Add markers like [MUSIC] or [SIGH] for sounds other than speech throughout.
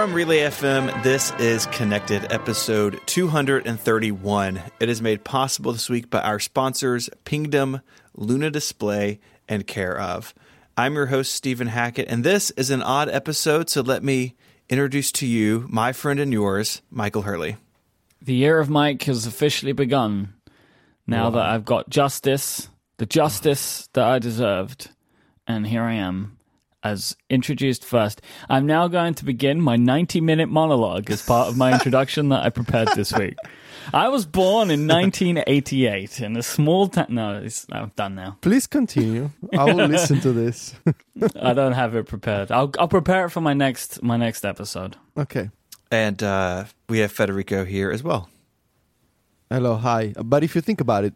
From Relay FM, this is Connected, episode 231. It is made possible this week by our sponsors, Pingdom, Luna Display, and Care of. I'm your host, Stephen Hackett, and this is an odd episode, so let me introduce to you my friend and yours, Michael Hurley. The year of Myke has officially begun. Now that I've got justice, the justice that I deserved, and here I am as introduced first. I'm now going to begin my 90 minute monologue as part of my [LAUGHS] introduction that I prepared this week. I was born in 1988 in a small town. No, I'm done now. Please continue. I will listen to this. [LAUGHS] I don't have it prepared. I'll I'll prepare it for my next my next episode. okay. And uh, we have Federico here as well. Hello, hi. But if you think about it,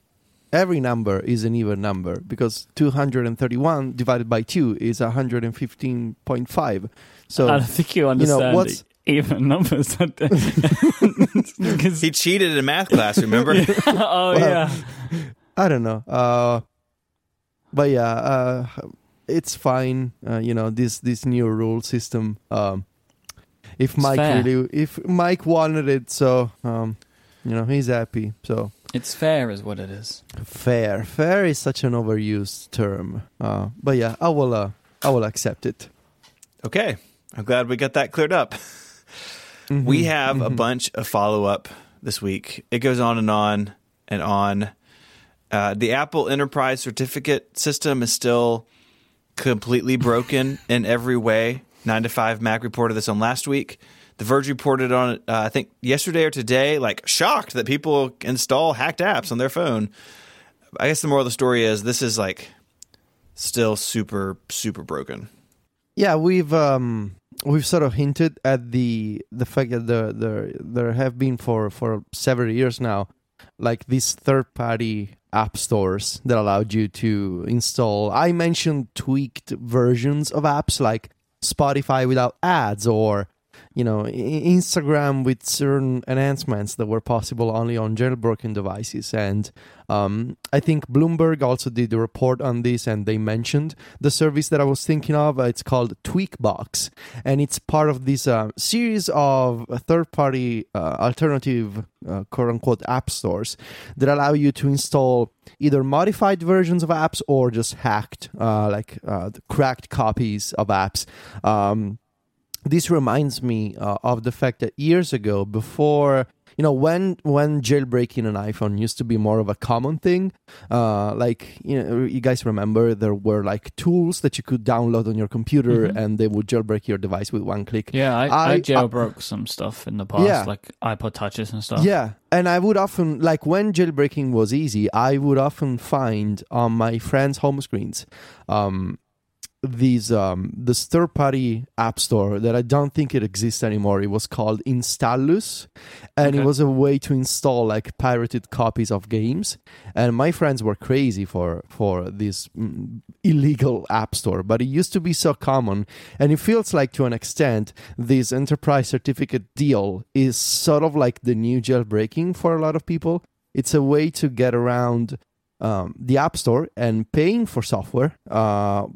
every number is an even number because 231 divided by 2 is 115.5. So I don't think you understand what's- even numbers. [LAUGHS] [LAUGHS] He cheated in math class, remember? [LAUGHS] oh yeah. I don't know. Uh, but yeah, uh, it's fine. Uh, you know this this new rule system. Um, if Myke fair. really, if Myke wanted it, so um, you know he's happy. So It's fair, is what it is. fair, fair is such an overused term. Uh, but yeah, I will. Uh, I will accept it. Okay. I'm glad we got that cleared up. Mm-hmm. We have a bunch of follow up this week. It goes on and on and on. Uh, the Apple Enterprise Certificate system is still completely broken in every way. 9 to 5 Mac reported this on last week. The Verge reported on it, uh, I think, yesterday or today, like shocked that people install hacked apps on their phone. I guess the moral of the story is this is like still super, super broken. Yeah, we've um we've sort of hinted at the the fact that there there there have been for for several years now like these third party app stores that allowed you to install I mentioned tweaked versions of apps like Spotify without ads or you know Instagram with certain enhancements that were possible only on jailbroken devices and um, I think Bloomberg also did a report on this, and they mentioned the service that I was thinking of. Uh, It's called Tweakbox, and it's part of this uh, series of third-party uh, alternative, uh, quote-unquote, app stores that allow you to install either modified versions of apps or just hacked, uh, like uh, cracked copies of apps. Um, this reminds me uh, of the fact that years ago before you know when when jailbreaking an iphone used to be more of a common thing uh like you know you guys remember there were like tools that you could download on your computer and they would jailbreak your device with one click Yeah, I, I, I- jailbroke some stuff in the past, Yeah. like iPod touches and stuff. Yeah, and I would often like when jailbreaking was easy, I would often find on my friends' home screens um these um this third party app store that I don't think it exists anymore. It was called Installous and it was a way to install like pirated copies of games. And my friends were crazy for for this mm, illegal app store, but it used to be so common and it feels like to an extent this enterprise certificate deal is sort of like the new jailbreaking for a lot of people. It's a way to get around um, the App Store and paying for software. Uh,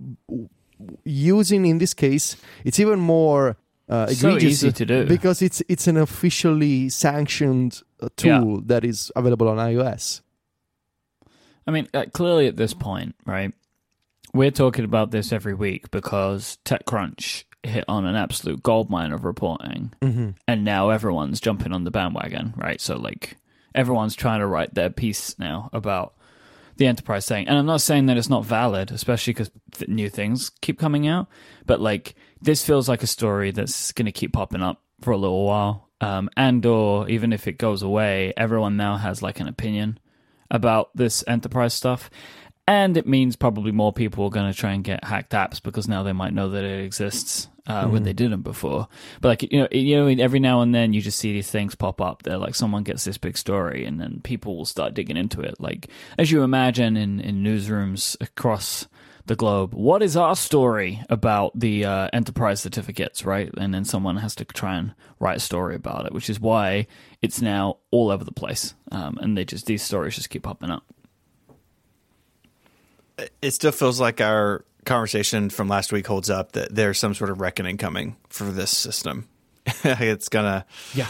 using in this case, it's even more uh, So egregious easy to do. because it's it's an officially sanctioned uh, tool that is available on iOS. I mean, uh, clearly at this point, right? We're talking about this every week because TechCrunch hit on an absolute goldmine of reporting, Mm-hmm. and now everyone's jumping on the bandwagon, right? So, like, everyone's trying to write their piece now about the enterprise thing. And I'm not saying that it's not valid, especially because th- new things keep coming out. But like, this feels like a story that's going to keep popping up for a little while. Um, and or even if it goes away, everyone now has like an opinion about this enterprise stuff. And it means probably more people are going to try and get hacked apps because now they might know that it exists uh, when they didn't before. But like you know, you know, every now and then you just see these things pop up. They're like someone gets this big story, and then people will start digging into it. Like as you imagine in in newsrooms across the globe, what is our story about the uh, enterprise certificates, right? And then someone has to try and write a story about it, which is why it's now all over the place. Um, and they just these stories just keep popping up. it still feels like our conversation from last week holds up that there's some sort of reckoning coming for this system [LAUGHS] it's gonna Yeah.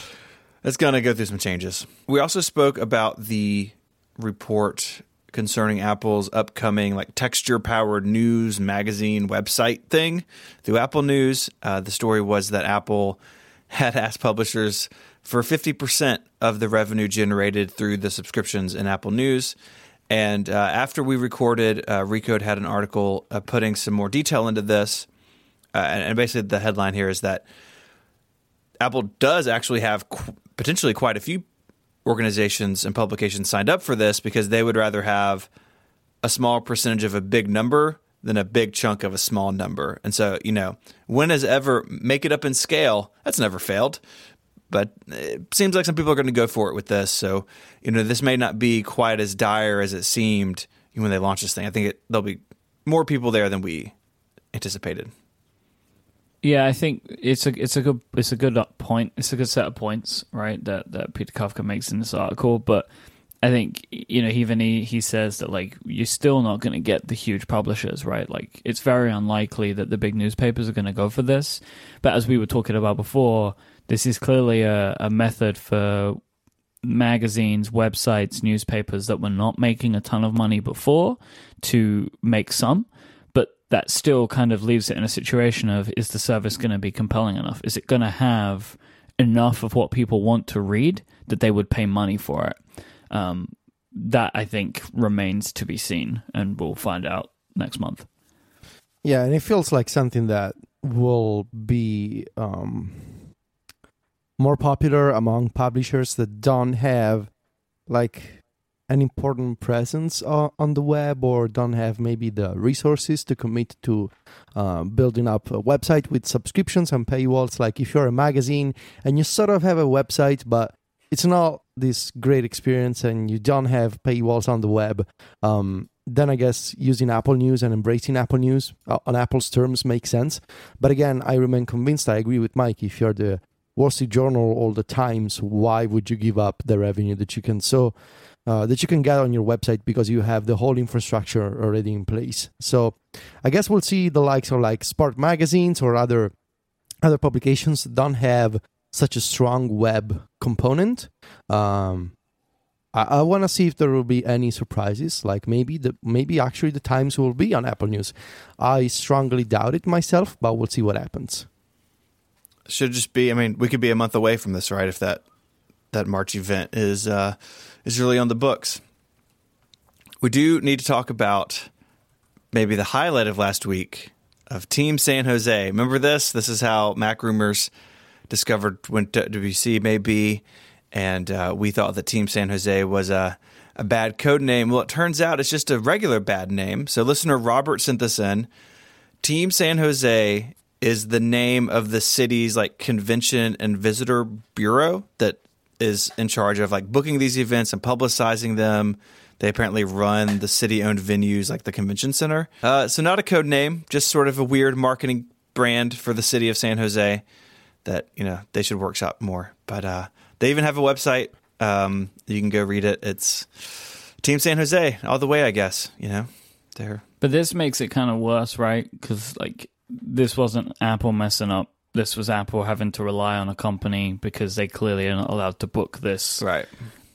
it's gonna go through some changes. We also spoke about the report concerning Apple's upcoming like texture powered news magazine website thing through Apple News. Uh, the story was that Apple had [LAUGHS] asked publishers for 50% of the revenue generated through the subscriptions in Apple News. And uh, after we recorded, uh, Recode had an article uh, putting some more detail into this. Uh, and, and basically, the headline here is that Apple does actually have qu- potentially quite a few organizations and publications signed up for this because they would rather have a small percentage of a big number than a big chunk of a small number. And so, you know, when has ever make it up in scale? That's never failed. But it seems like some people are going to go for it with this. So, you know, this may not be quite as dire as it seemed when they launched this thing. I think it, there'll be more people there than we anticipated. Yeah, I think it's a it's a good it's a good point. It's a good set of points, right? That that Peter Kafka makes in this article. But I think you know even he he says that like you're still not going to get the huge publishers, right? Like it's very unlikely that the big newspapers are going to go for this. But as we were talking about before, this is clearly a, a method for magazines, websites, newspapers that were not making a ton of money before to make some but that still kind of leaves it in a situation of is the service going to be compelling enough? Is it going to have enough of what people want to read that they would pay money for it? Um, that I think remains to be seen, and we'll find out next month. Yeah, and it feels like something that will be um, more popular among publishers that don't have like an important presence uh, on the web or don't have maybe the resources to commit to uh, building up a website with subscriptions and paywalls. Like if you're a magazine and you sort of have a website, but it's not this great experience and you don't have paywalls on the web, um, then I guess using Apple News and embracing Apple News uh, on Apple's terms makes sense. But again, I remain convinced. I agree with Myke. If you're the Wall Street Journal all the times, why would you give up the revenue that you can so uh, that you can get on your website because you have the whole infrastructure already in place? So I guess we'll see the likes of like Spark magazines or other other publications don't have such a strong web component. Um, I, I want to see if there will be any surprises. Like maybe the maybe actually the Times will be on Apple News. I strongly doubt it myself, but we'll see what happens. Should just be. I mean, we could be a month away from this, right? If that that March event is uh, is really on the books. We do need to talk about maybe the highlight of last week of Team San Jose. Remember this? This is how MacRumors discovered when WC may be, and uh, we thought that Team San Jose was a a bad code name. Well, it turns out it's just a regular bad name. So listener Robert sent this in. Team San Jose is the name of the city's like convention and visitor bureau that is in charge of like booking these events and publicizing them. They apparently run the city owned venues like the convention center. Uh, so, not a code name, just sort of a weird marketing brand for the city of San Jose that, you know, they should workshop more. But uh, they even have a website. Um, you can go read it. It's Team San Jose all the way, I guess. You know, they're. But this makes it kind of worse, right? Because, like, this wasn't Apple messing up. This was Apple having to rely on a company because they clearly are not allowed to book this Right.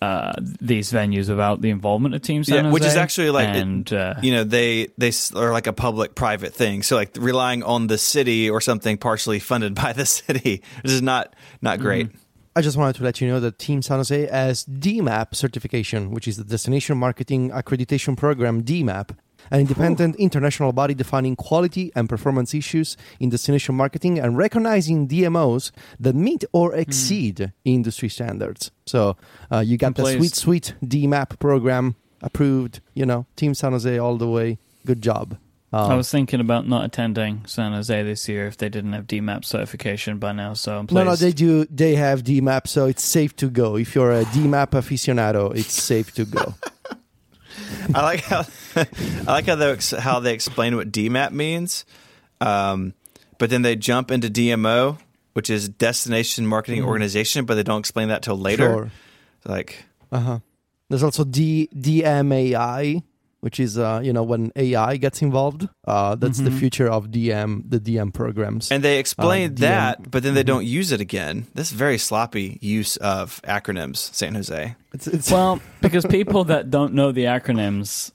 uh, these venues without the involvement of Team San Yeah, which is actually like it- and uh, you know they they are like a public private thing. So like relying on the city or something partially funded [LAUGHS] by the city this is not not great. I just wanted to let you know that Team San Jose has DMAP certification, which is the Destination Marketing Accreditation Program, DMAP, an independent international body defining quality and performance issues in destination marketing and recognizing DMOs that meet or exceed industry standards. So uh, you got the sweet, sweet DMAP program approved. You know, Team San Jose all the way. Good job. Um, I was thinking about not attending San Jose this year if they didn't have DMAP certification by now. So I'm no, no, they do. They have DMAP, so it's safe to go. If you're a DMAP aficionado, it's safe to go. [LAUGHS] i like how [LAUGHS] i like how they how they explain what dmap means um, but then they jump into dmo which is destination marketing organization but they don't explain that till later Sure. like Uh huh. There's also D DMAI, which is uh, you know when AI gets involved. Uh, that's the future of DM, the DM programs. And they explained DM. that, but then they don't use it again. This very sloppy use of acronyms, San Jose. it's, it's Well, because people that don't know the acronyms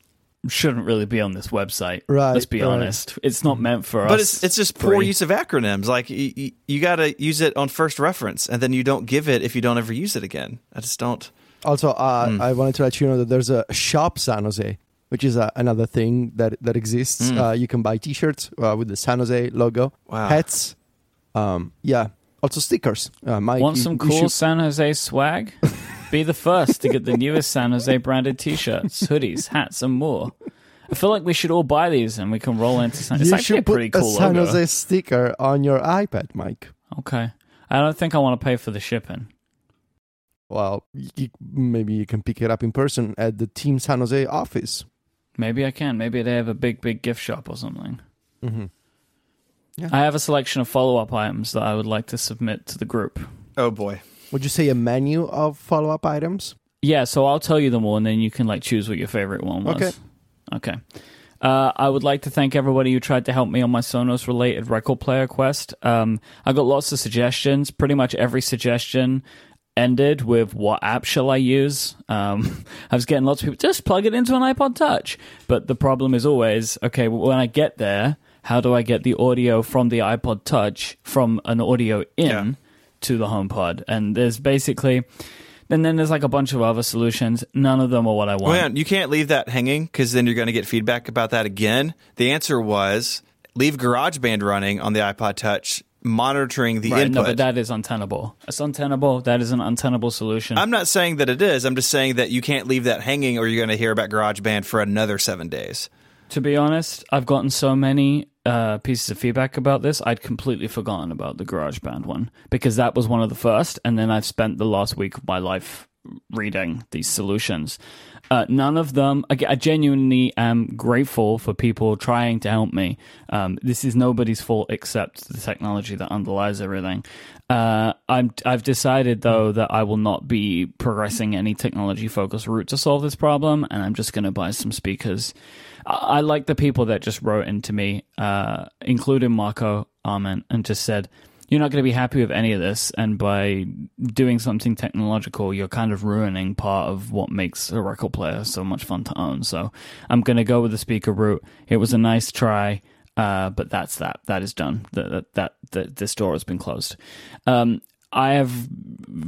shouldn't really be on this website. Right, Let's be right. honest. It's not meant for us. But it's it's just poor three. use of acronyms. Like you, you, you got to use it on first reference, and then you don't give it if you don't ever use it again. I just don't. Also, uh, Hmm. I wanted to let you know that there's a shop San Jose, which is uh, another thing that that exists. Mm. Uh, you can buy T-shirts uh, with the San Jose logo, Wow. hats, um, yeah, also stickers. Uh, Myke, Want you- some cool should- San Jose swag? [LAUGHS] Be the first to get the newest San Jose branded t-shirts, hoodies, hats, and more. I feel like we should all buy these and we can roll into San. It's you actually a should put pretty cool a San logo. Jose sticker on your iPad, Myke. Okay. I don't think I want to pay for the shipping. Well, you, maybe you can pick it up in person at the Team San Jose office. Maybe I can. Maybe they have a big, big gift shop or something. Mm-hmm. I have a selection of follow-up items that I would like to submit to the group. Oh boy. Would you say a menu of follow-up items? Yeah, so I'll tell you them all, and then you can like choose what your favorite one was. Okay. Okay. Uh, I would like to thank everybody who tried to help me on my Sonos related record player quest. Um, I got lots of suggestions. Pretty much every suggestion ended with "What app shall I use?" Um, [LAUGHS] I was getting lots of people just plug it into an iPod Touch, but the problem is always okay. When I get there, how do I get the audio from the iPod Touch from an audio in Yeah. to the HomePod? And there's basically. And then there's like a bunch of other solutions. None of them are what I want. Well, you can't leave that hanging because then you're going to get feedback about that again. The answer was leave GarageBand running on the iPod Touch, monitoring the Right, input. no, but that is untenable. It's untenable. That is an untenable solution. I'm not saying that it is. I'm just saying that you can't leave that hanging, or you're going to hear about GarageBand for another seven days. to be honest, I've gotten so many uh, pieces of feedback about this. I'd completely forgotten about the GarageBand one because that was one of the first, and then I've spent the last week of my life reading these solutions. Uh, none of them. I, I genuinely am grateful for people trying to help me. Um, this is nobody's fault except the technology that underlies everything. Uh, I'm, I've decided though that I will not be progressing any technology focused route to solve this problem, and I'm just going to buy some speakers. I, I like the people that just wrote into me, uh, including Marco Arment, and just said, you're not going to be happy with any of this, and by doing something technological, you're kind of ruining part of what makes a record player so much fun to own. So I'm going to go with the speaker route. It was a nice try, uh, but that's that. That is done. That that, that, that this door has been closed. Um, I have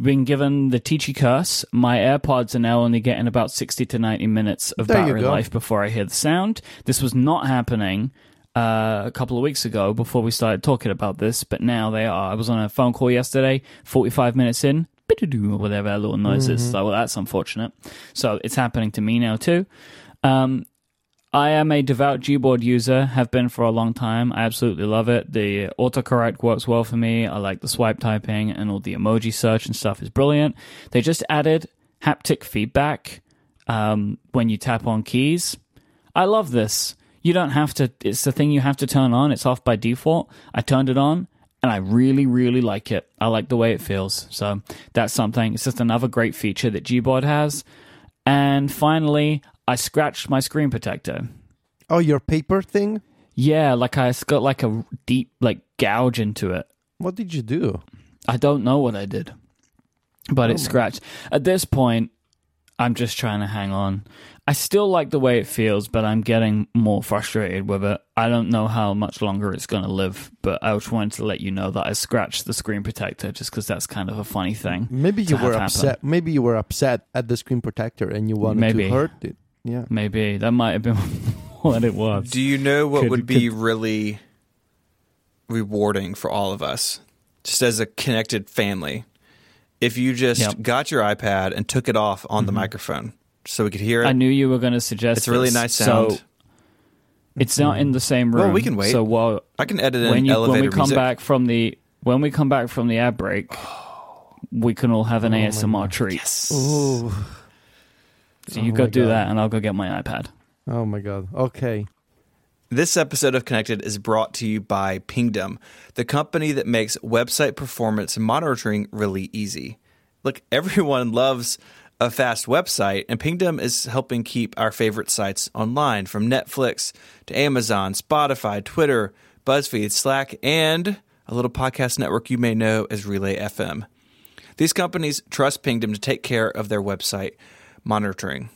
been given the Ticci curse. My AirPods are now only getting about 60 to 90 minutes of There battery life before I hear the sound. This was not happening uh, a couple of weeks ago before we started talking about this, but now they are. I was on a phone call yesterday, 45 minutes in, whatever that little noise is. So, well, that's unfortunate. So it's happening to me now too. Um, I am a devout Gboard user, have been for a long time. I absolutely love it. The autocorrect works well for me. I like the swipe typing and all the emoji search and stuff is brilliant. They just added haptic feedback um, when you tap on keys. I love this. You don't have to, it's the thing you have to turn on. It's off by default. I turned it on and I really, really like it. I like the way it feels. So that's something. It's just another great feature that Gboard has. And finally, I scratched my screen protector. Oh, your paper thing? Yeah, like I got like a deep like gouge into it. What did you do? I don't know what I did, but it oh. scratched. At this point, I'm just trying to hang on. I still like the way it feels, but I'm getting more frustrated with it. I don't know how much longer it's going to live, but I just wanted to let you know that I scratched the screen protector just because that's kind of a funny thing. Maybe you have were happen. upset. Maybe you were upset at the screen protector and you wanted Maybe. to hurt it. Yeah. Maybe that might have been [LAUGHS] what it was. Do you know what Could- would be really rewarding for all of us, just as a connected family, if you just Yep. got your iPad and took it off on the mm-hmm. microphone so we could hear it? I knew you were going to suggest. it's a really this. nice sound. So it's not in the same room. Well, we can wait. So while I can edit in when you elevator when we come music. back from the when we come back from the ad break, [SIGHS] we can all have an oh ASMR treat. Ooh. So you Oh go do God. that, and I'll go get my iPad. Oh my god. Okay. This episode of Connected is brought to you by Pingdom, the company that makes website performance monitoring really easy. Look, [LAUGHS] everyone loves a fast website, and Pingdom is helping keep our favorite sites online from Netflix to Amazon, Spotify, Twitter, BuzzFeed, Slack, and a little podcast network you may know as Relay FM. These companies trust Pingdom to take care of their website monitoring.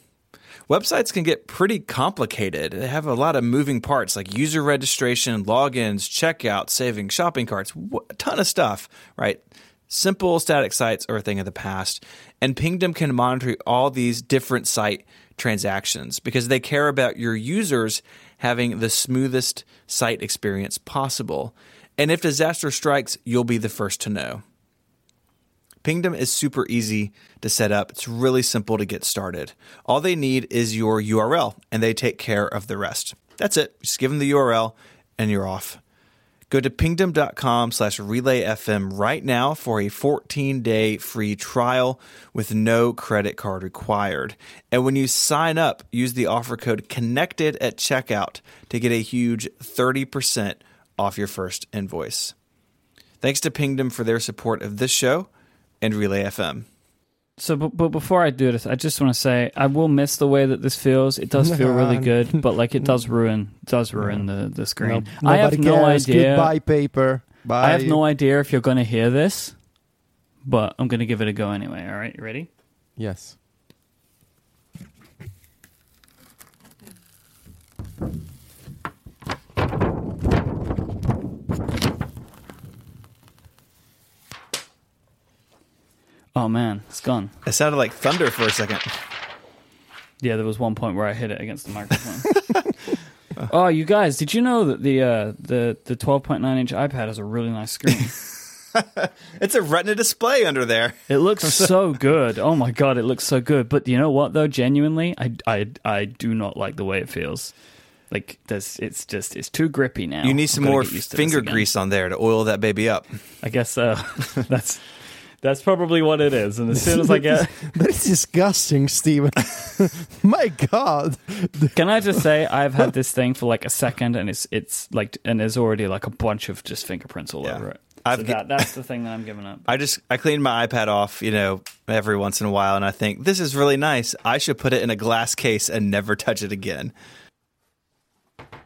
Websites can get pretty complicated. They have a lot of moving parts like user registration, logins, checkout, saving, shopping carts, a ton of stuff, right? Simple static sites are a thing of the past, and Pingdom can monitor all these different site transactions because they care about your users having the smoothest site experience possible. And if disaster strikes, you'll be the first to know. Pingdom is super easy to set up. It's really simple to get started. All they need is your URL and they take care of the rest. That's it. Just give them the URL and you're off. Go to pingdom.com slash relayfm right now for a 14 day free trial with no credit card required. And when you sign up, use the offer code connected at checkout to get a huge 30% off your first invoice. Thanks to Pingdom for their support of this show and Relay FM. So, but, but before I do this, I just want to say I will miss the way that this feels. It does feel really [LAUGHS] good, but like it does ruin does ruin the the screen. No, I have no cares. idea. Goodbye, paper. Bye. I have no idea if you're going to hear this, but I'm going to give it a go anyway. All right, you ready? Yes. Oh man, it's gone. It sounded like thunder for a second. Yeah, there was one point where I hit it against the microphone. [LAUGHS] oh, you guys, did you know that the uh, the the 12.9 inch iPad has a really nice screen? [LAUGHS] it's a Retina display under there. It looks [LAUGHS] so good. Oh my god, it looks so good. But you know what though? Genuinely, I I I do not like the way it feels. Like there's, it's just it's too grippy now. You need some more get used to finger grease on there to oil that baby up. I guess so. that's that's probably what it is. And as soon as I get, [LAUGHS] That is disgusting, Stephen. [LAUGHS] My God. can I just say I've had this thing for like a second, and it's it's like, and there's already like a bunch of just fingerprints all Yeah. over it. I've so that, that's the thing that I'm giving up. I just I clean my iPad off, you know, every once in a while, and I think this is really nice. I should put it in a glass case and never touch it again.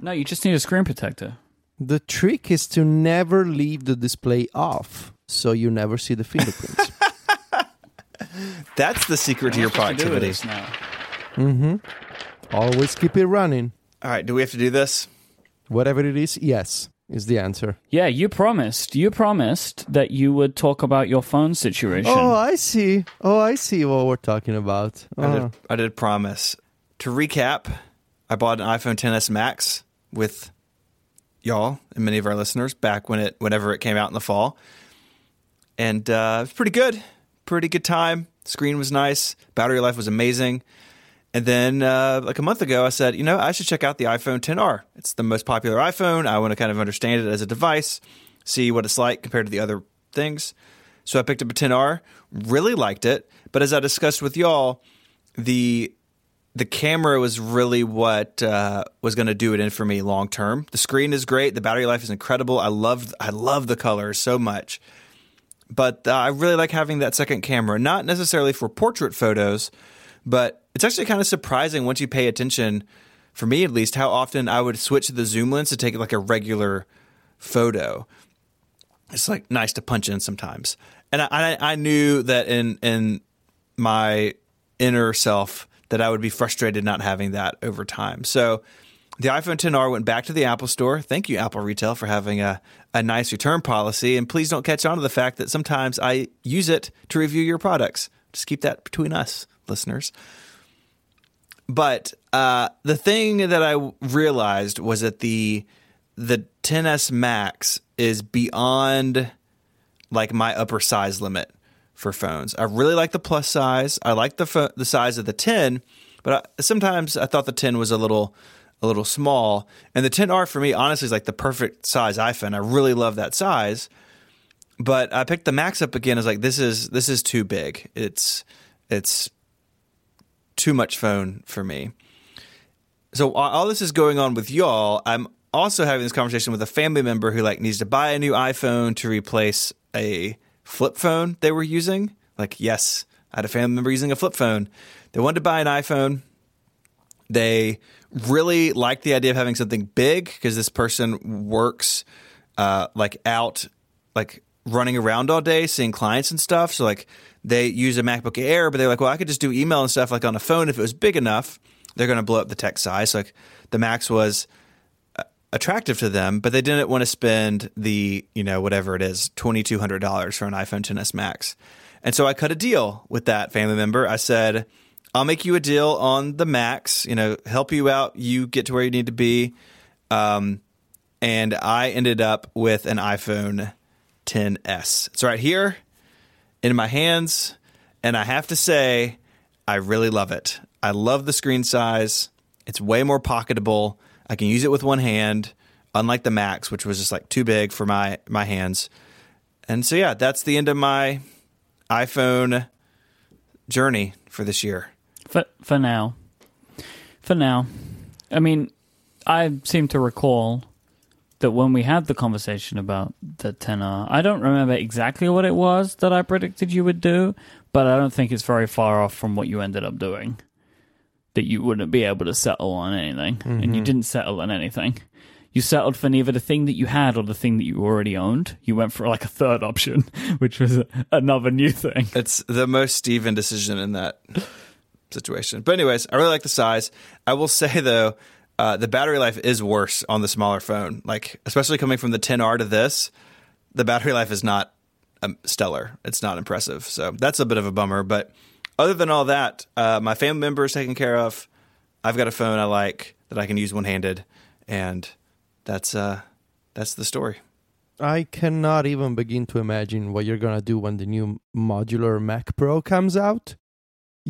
No, you just need a screen protector. The trick is to never leave the display off, so you never see the fingerprints. [LAUGHS] That's the secret to your What am I supposed to do with productivity. mm-hmm. Always keep it running. All right, do we have to do this? Whatever it is, yes, is the answer. Yeah, you promised. You promised that you would talk about your phone situation. Oh, I see. Oh, I see what we're talking about. I Oh. did, I did promise. To recap, I bought an iPhone 10s Max with y'all and many of our listeners back when it whenever it came out in the fall, and uh, it was pretty good. Pretty good time. Screen was nice. Battery life was amazing. And then, uh, like a month ago, I said, you know, I should check out the iPhone 10R. It's the most popular iPhone. I want to kind of understand it as a device, see what it's like compared to the other things. So I picked up a 10R, really liked it. But as I discussed with y'all, the the camera was really what uh, was going to do it in for me long term. The screen is great. The battery life is incredible. I love I love the colors so much. But uh, I really like having that second camera, not necessarily for portrait photos, but it's actually kind of surprising once you pay attention, for me at least, how often I would switch to the zoom lens to take like a regular photo. It's like nice to punch in sometimes, and I, I, I knew that in in my inner self that I would be frustrated not having that over time. So the iPhone 10R went back to the Apple Store. Thank you, Apple Retail, for having a, a nice return policy. And please don't catch on to the fact that sometimes I use it to review your products. Just keep that between us, listeners. But uh, the thing that I realized was that the the 10s Max is beyond like my upper size limit for phones. I really like the plus size. I like the pho- the size of the 10, but I, sometimes I thought the 10 was a little a little small. And the 10R for me honestly is like the perfect size iPhone. I really love that size. But I picked the Max up again. I was like, this is this is too big. It's it's too much phone for me. So all this is going on with y'all, I'm also having this conversation with a family member who like needs to buy a new iPhone to replace a flip phone they were using. Like, yes, I had a family member using a flip phone. They wanted to buy an iPhone. They really like the idea of having something big because this person works uh, like out, like running around all day, seeing clients and stuff. So like they use a MacBook Air, but they're like, well, I could just do email and stuff like on a phone if it was big enough. They're going to blow up the text size. So like the Max was uh, attractive to them, but they didn't want to spend the you know whatever it is twenty two hundred dollars for an iPhone 10s Max. And so I cut a deal with that family member. I said, I'll make you a deal on the Max. You know, help you out. You get to where you need to be. Um, and I ended up with an iPhone 10s. It's right here in my hands, and I have to say, I really love it. I love the screen size. It's way more pocketable. I can use it with one hand, unlike the Max, which was just like too big for my my hands. And so yeah, that's the end of my iPhone journey for this year. For for now, for now, I mean, I seem to recall that when we had the conversation about the 10R, I don't remember exactly what it was that I predicted you would do, but I don't think it's very far off from what you ended up doing. That you wouldn't be able to settle on anything, and you mm-hmm. didn't settle on anything. You settled for neither the thing that you had or the thing that you already owned. You went for like a third option, [LAUGHS] which was another new thing. It's the most Stephen decision in that situation. But anyways, I really like the size. I will say though, uh, the battery life is worse on the smaller phone. Like especially coming from the 10R to this, the battery life is not um, stellar. It's not impressive. So that's a bit of a bummer. But other than all that, uh, my family member is taken care of. I've got a phone I like that I can use one handed, and that's uh, that's the story. I cannot even begin to imagine what you're gonna do when the new modular Mac Pro comes out.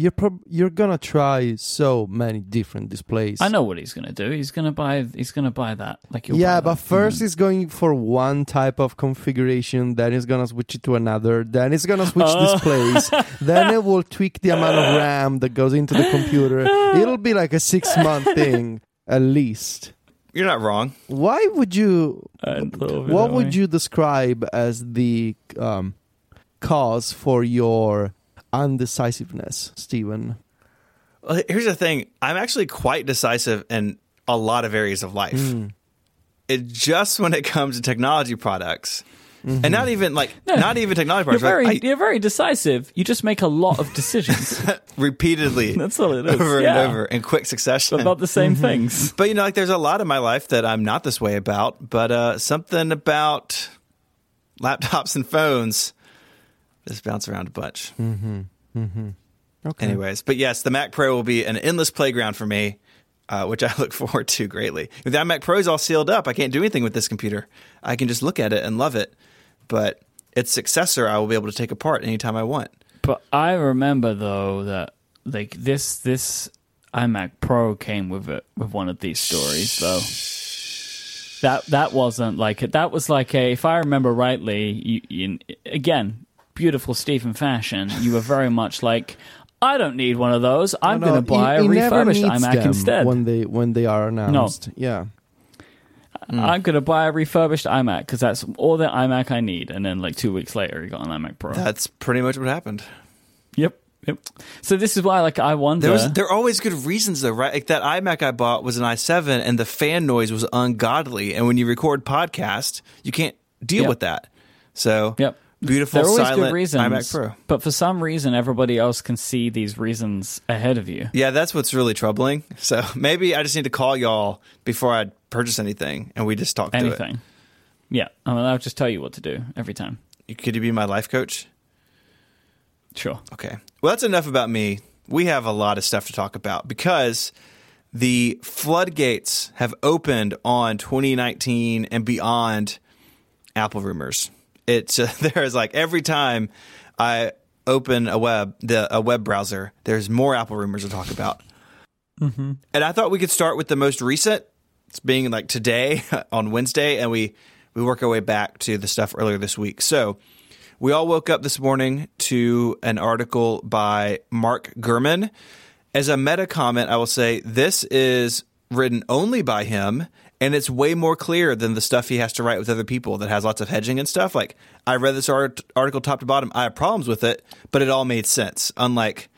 You're prob- you're gonna try so many different displays. I know what he's gonna do. He's gonna buy. He's gonna buy that. Like yeah, buy but that. first he's going for one type of configuration, then he's gonna switch it to another, then he's gonna switch Oh. displays, then it will tweak the amount of RAM that goes into the computer. It'll be like a six month [LAUGHS] thing at least. You're not wrong. Why would you? A little bit What would way. you describe as the um, cause for your undecisiveness, Stephen? Well, here's the thing. I'm actually quite decisive in a lot of areas of life. Mm. It just when it comes to technology products, and not even like not even technology You're products. very, like, I- you're very decisive. You just make a lot of decisions. [LAUGHS] repeatedly [LAUGHS] That's all it is. over Yeah. and over in quick succession. about the same things. but you know, like there's a lot of my life that I'm not this way about. But uh, something about laptops and phones just bounce around a bunch. Mm-hmm. Mm-hmm. Okay. Anyways, but yes, the Mac Pro will be an endless playground for me, uh, which I [LAUGHS] look forward to greatly. The iMac Pro is all sealed up, I can't do anything with this computer. I can just look at it and love it. But its successor, I will be able to take apart anytime I want. But I remember though that like this this iMac Pro came with it with one of these stories though. That that wasn't like it. That was like a. If I remember rightly, you, you, again, beautiful Stephen fashion. You were very much like, I don't need one of those. I'm No, going to no, buy he- a he refurbished iMac them instead. when they when they are announced. Yeah. I'm going to buy a refurbished iMac because that's all the iMac I need. And then like two weeks later, he got an iMac Pro. That's pretty much what happened. yep. Yep. So this is why, like, I wonder. There was there are always good reasons though, right? Like that iMac I bought was an i7 and the fan noise was ungodly. And when you record podcast, you can't deal Yep. with that. So Yep. Beautiful There are always silent good reasons, but for some reason, everybody else can see these reasons ahead of you. Yeah, that's what's really troubling. So [LAUGHS] maybe I just need to call y'all before I purchase anything and we just talk Anything. Yeah, I mean, I'll just tell you what to do every time. Could you be my life coach? Sure. Okay. Well, that's enough about me. We have a lot of stuff to talk about because the floodgates have opened on 2019 and beyond Apple rumors. It's [LAUGHS] uh, there's like every time I open a web the a web browser, there's more Apple rumors to talk about. And I thought we could start with the most recent, it's being like today [LAUGHS] on Wednesday, and we we work our way back to the stuff earlier this week. So we all woke up this morning to an article by Mark Gurman. As a meta comment, I will say this is written only by him and it's way more clear than the stuff he has to write with other people that has lots of hedging and stuff. Like i read this art- article top to bottom. I have problems with it but it all made sense unlike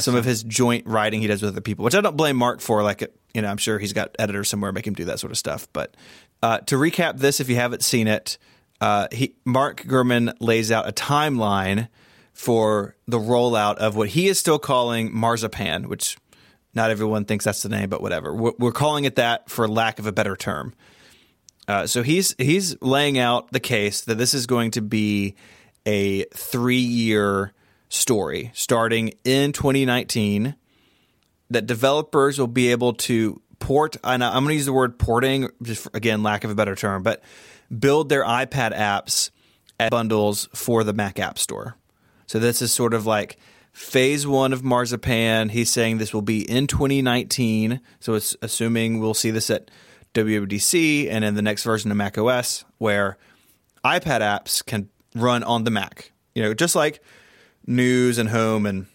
some of his joint writing he does with other people which i don't blame mark for like you know i'm sure he's got editors somewhere make him do that sort of stuff. But uh, to recap this if you haven't seen it uh, he, mark gurman lays out a timeline for the rollout of what he is still calling marzipan which not everyone thinks that's the name, but whatever. We're, we're calling it that for lack of a better term. Uh, so he's he's laying out the case that this is going to be a three year story starting in 2019. That developers will be able to port. And I'm going to use the word porting, just for, again, lack of a better term, but build their iPad apps as bundles for the Mac App Store. So this is sort of like phase one of Marzipan. He's saying this will be in 2019. So it's assuming we'll see this at WWDC and in the next version of Mac OS, where iPad apps can run on the Mac. You know, just like news and home and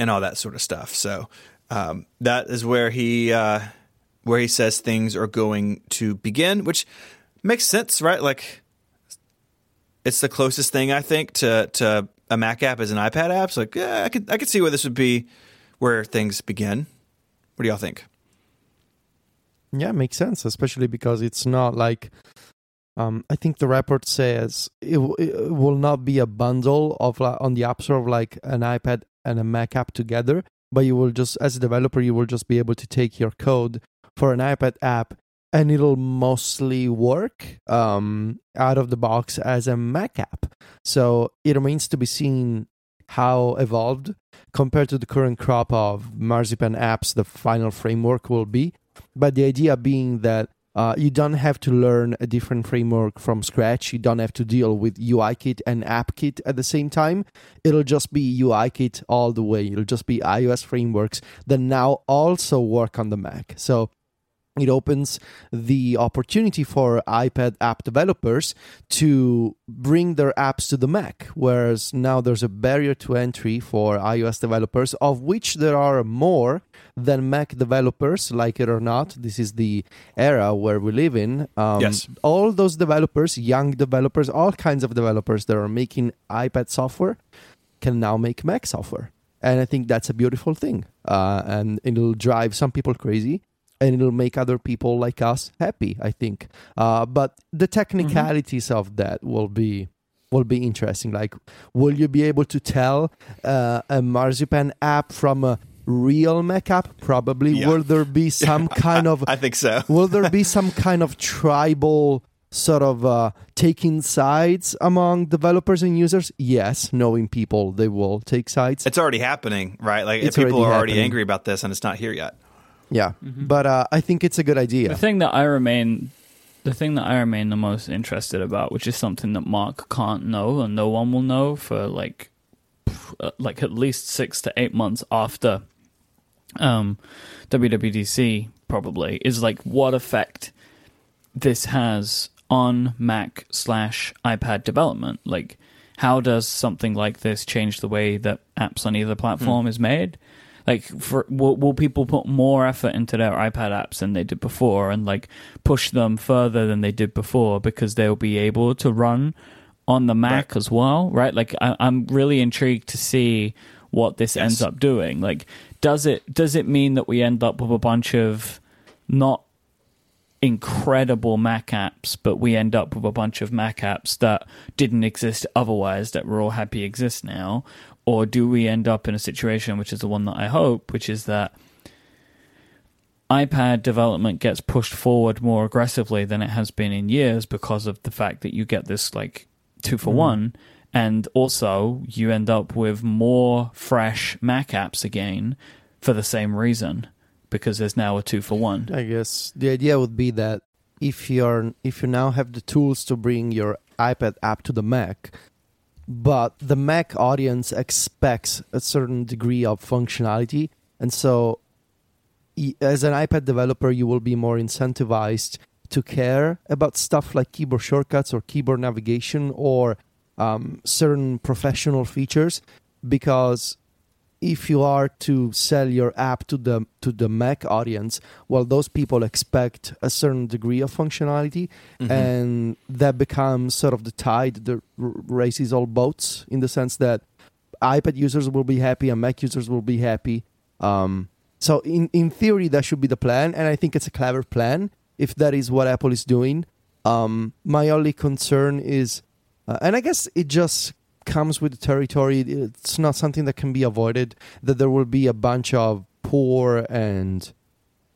and all that sort of stuff. So um, that is where he uh, where he says things are going to begin, which makes sense, right? Like it's the closest thing I think to to a Mac app as an iPad app. So like, yeah, I could I could see where this would be where things begin. What do y'all think? Yeah, makes sense, especially because it's not like um, I think the report says it, w- it will not be a bundle of like, on the App Store of like an iPad and a Mac app together, but you will just as a developer you will just be able to take your code for an iPad app and it'll mostly work um, out of the box as a Mac app. So it remains to be seen how evolved compared to the current crop of Marzipan apps the final framework will be. But the idea being that uh, you don't have to learn a different framework from scratch. You don't have to deal with UIKit and AppKit at the same time. It'll just be UIKit all the way. It'll just be iOS frameworks that now also work on the Mac. So it opens the opportunity for iPad app developers to bring their apps to the Mac, whereas now there's a barrier to entry for iOS developers, of which there are more than Mac developers, like it or not. This is the era where we live in. Um, Yes. All those developers, young developers, all kinds of developers that are making iPad software can now make Mac software. And I think that's a beautiful thing. Uh, and it'll drive some people crazy and it'll make other people like us happy, I think. Uh, but the technicalities of that will be will be interesting. Like, will you be able to tell uh, a Marzipan app from a real Mac app? Probably. Yeah. Will there be [LAUGHS] some kind of I think so. will there be [LAUGHS] some kind of tribal sort of uh, taking sides among developers and users? Yes, knowing people, they will take sides. It's already happening, right? Like It's people already are already happening. angry about this, and it's not here yet. Yeah, but uh, I think it's a good idea. The thing that I remain, the thing that I remain the most interested about, which is something that Mark can't know and no one will know for like, uh, like at least six to eight months after, um, WWDC probably is like what effect this has on Mac slash iPad development. Like, how does something like this change the way that apps on either platform is made? Like, for will, will people put more effort into their iPad apps than they did before, and like push them further than they did before because they'll be able to run on the Mac as well, right? Like, I, I'm really intrigued to see what this Yes. ends up doing. Like, does it does it mean that we end up with a bunch of not incredible Mac apps, but we end up with a bunch of Mac apps that didn't exist otherwise that we're all happy exist now? Or do we end up in a situation, which is the one that I hope, which is that iPad development gets pushed forward more aggressively than it has been in years because of the fact that you get this like two for mm. one. And also, you end up with more fresh Mac apps again for the same reason because there's now a two for one. I guess the idea would be that if you're if you now have the tools to bring your iPad app to the Mac, but the Mac audience expects a certain degree of functionality, and so as an iPad developer, you will be more incentivized to care about stuff like keyboard shortcuts or keyboard navigation or um, certain professional features because if you are to sell your app to the to the Mac audience, well, those people expect a certain degree of functionality, Mhm. and that becomes sort of the tide that r- raises all boats in the sense that iPad users will be happy and Mac users will be happy. Um, so in in theory, that should be the plan, and I think it's a clever plan if that is what Apple is doing. Um, my only concern is, uh, and I guess it just comes with the territory. It's not something that can be avoided. That there will be a bunch of poor and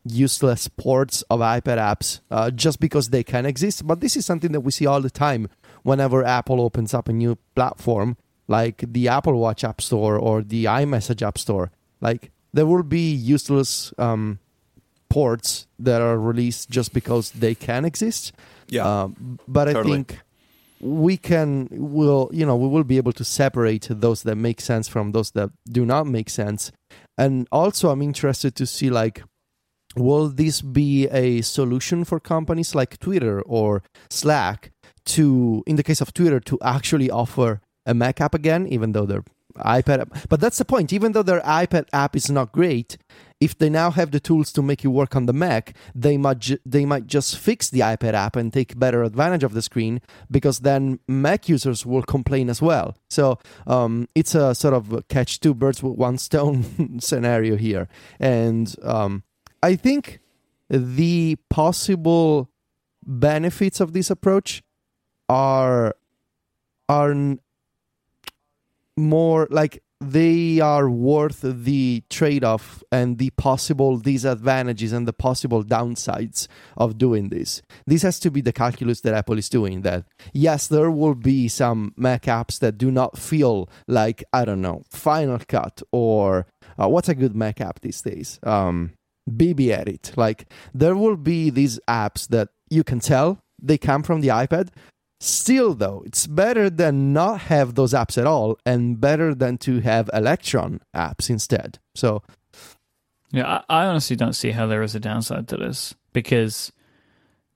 useless ports of iPad apps uh, just because they can exist. But this is something that we see all the time whenever Apple opens up a new platform, like the Apple Watch App Store or the iMessage App Store. Like there will be useless um, ports that are released just because they can exist. Yeah. Um, but Totally. I think we can will you know we will be able to separate those that make sense from those that do not make sense. And also, I'm interested to see like will this be a solution for companies like Twitter or Slack to, in the case of Twitter, to actually offer a Mac app again, even though their iPad app. But that's the point. Even though their iPad app is not great, if they now have the tools to make it work on the Mac, they might ju- they might just fix the iPad app and take better advantage of the screen because then Mac users will complain as well. So um, it's a sort of catch two birds with one stone [LAUGHS] scenario here, and um, I think the possible benefits of this approach are are more like they are worth the trade-off and the possible disadvantages and the possible downsides of doing this. This has to be the calculus that Apple is doing that yes, there will be some Mac apps that do not feel like I don't know, Final Cut or uh, what's a good Mac app these days? Um BB Edit. Like there will be these apps that you can tell they come from the iPad. Still, though, it's better than not have those apps at all, and better than to have Electron apps instead. So, Yeah, I, I honestly don't see how there is a downside to this because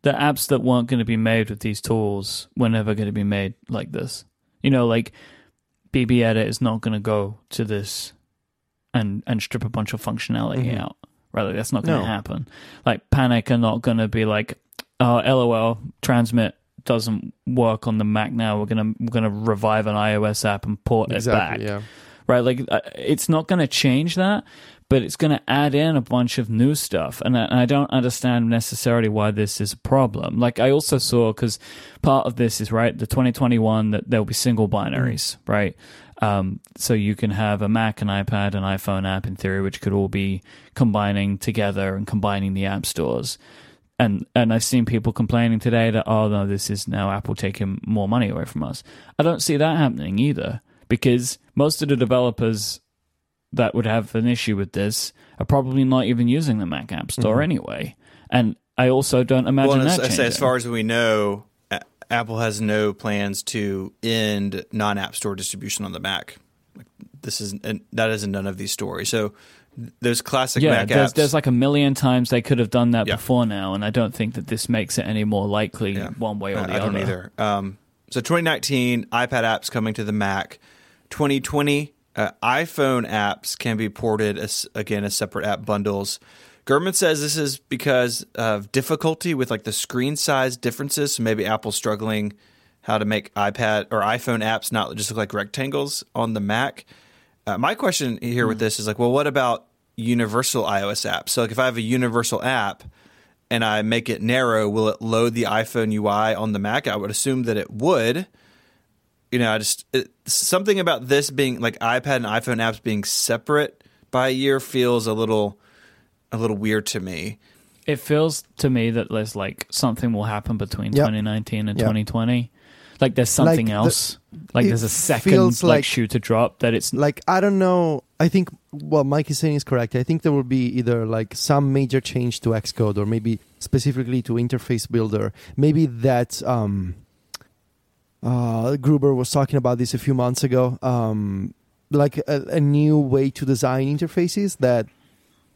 the apps that weren't going to be made with these tools were never going to be made like this. You know, like BB Edit is not going to go to this and and strip a bunch of functionality Mhm. out. Right, like, that's not going to No. happen. Like Panic are not going to be like, oh, LOL, transmit doesn't work on the Mac now. We're gonna we're gonna revive an iOS app and port it back yeah. right? Like uh, it's not going to change that, but it's going to add in a bunch of new stuff, and I, and I don't understand necessarily why this is a problem. Like I also saw because part of this is right the 2021 that there'll be single binaries, right? Um, so you can have a Mac, an iPad, an iPhone app in theory, which could all be combining together and combining the app stores. And and I've seen people complaining today that oh no, this is now Apple taking more money away from us. I don't see that happening either because most of the developers that would have an issue with this are probably not even using the Mac App Store mm-hmm. anyway. And I also don't imagine well, that as, as far as we know, A- Apple has no plans to end non-app store distribution on the Mac. Like, This is and that isn't none of these stories. So those classic yeah, Mac there's, apps. there's like a million times they could have done that Yeah. before now, and I don't think that this makes it any more likely Yeah. one way or I- the I other. don't either. Um, so 2019 iPad apps coming to the Mac. 2020 uh, iPhone apps can be ported as again as separate app bundles. Gurman says this is because of difficulty with like the screen size differences. So maybe Apple's struggling how to make iPad or iPhone apps not just look like rectangles on the Mac. Uh, my question here with this is like, well, what about universal iOS app. So like if I have a universal app and I make it narrow, will it load the iPhone UI on the Mac? I would assume that it would. You know, I just it, something about this being like iPad and iPhone apps being separate by a year feels a little a little weird to me. It feels to me that there's like something will happen between Yep. 2019 and Yep. 2020. Like there's something the- else. Like there's a second feels like, like- shoe to drop that it's like I don't know. I think what Myke is saying is correct. I think there will be either like some major change to Xcode or maybe specifically to interface builder. Maybe that um, uh, Gruber was talking about this a few months ago. Um, like a, a new way to design interfaces that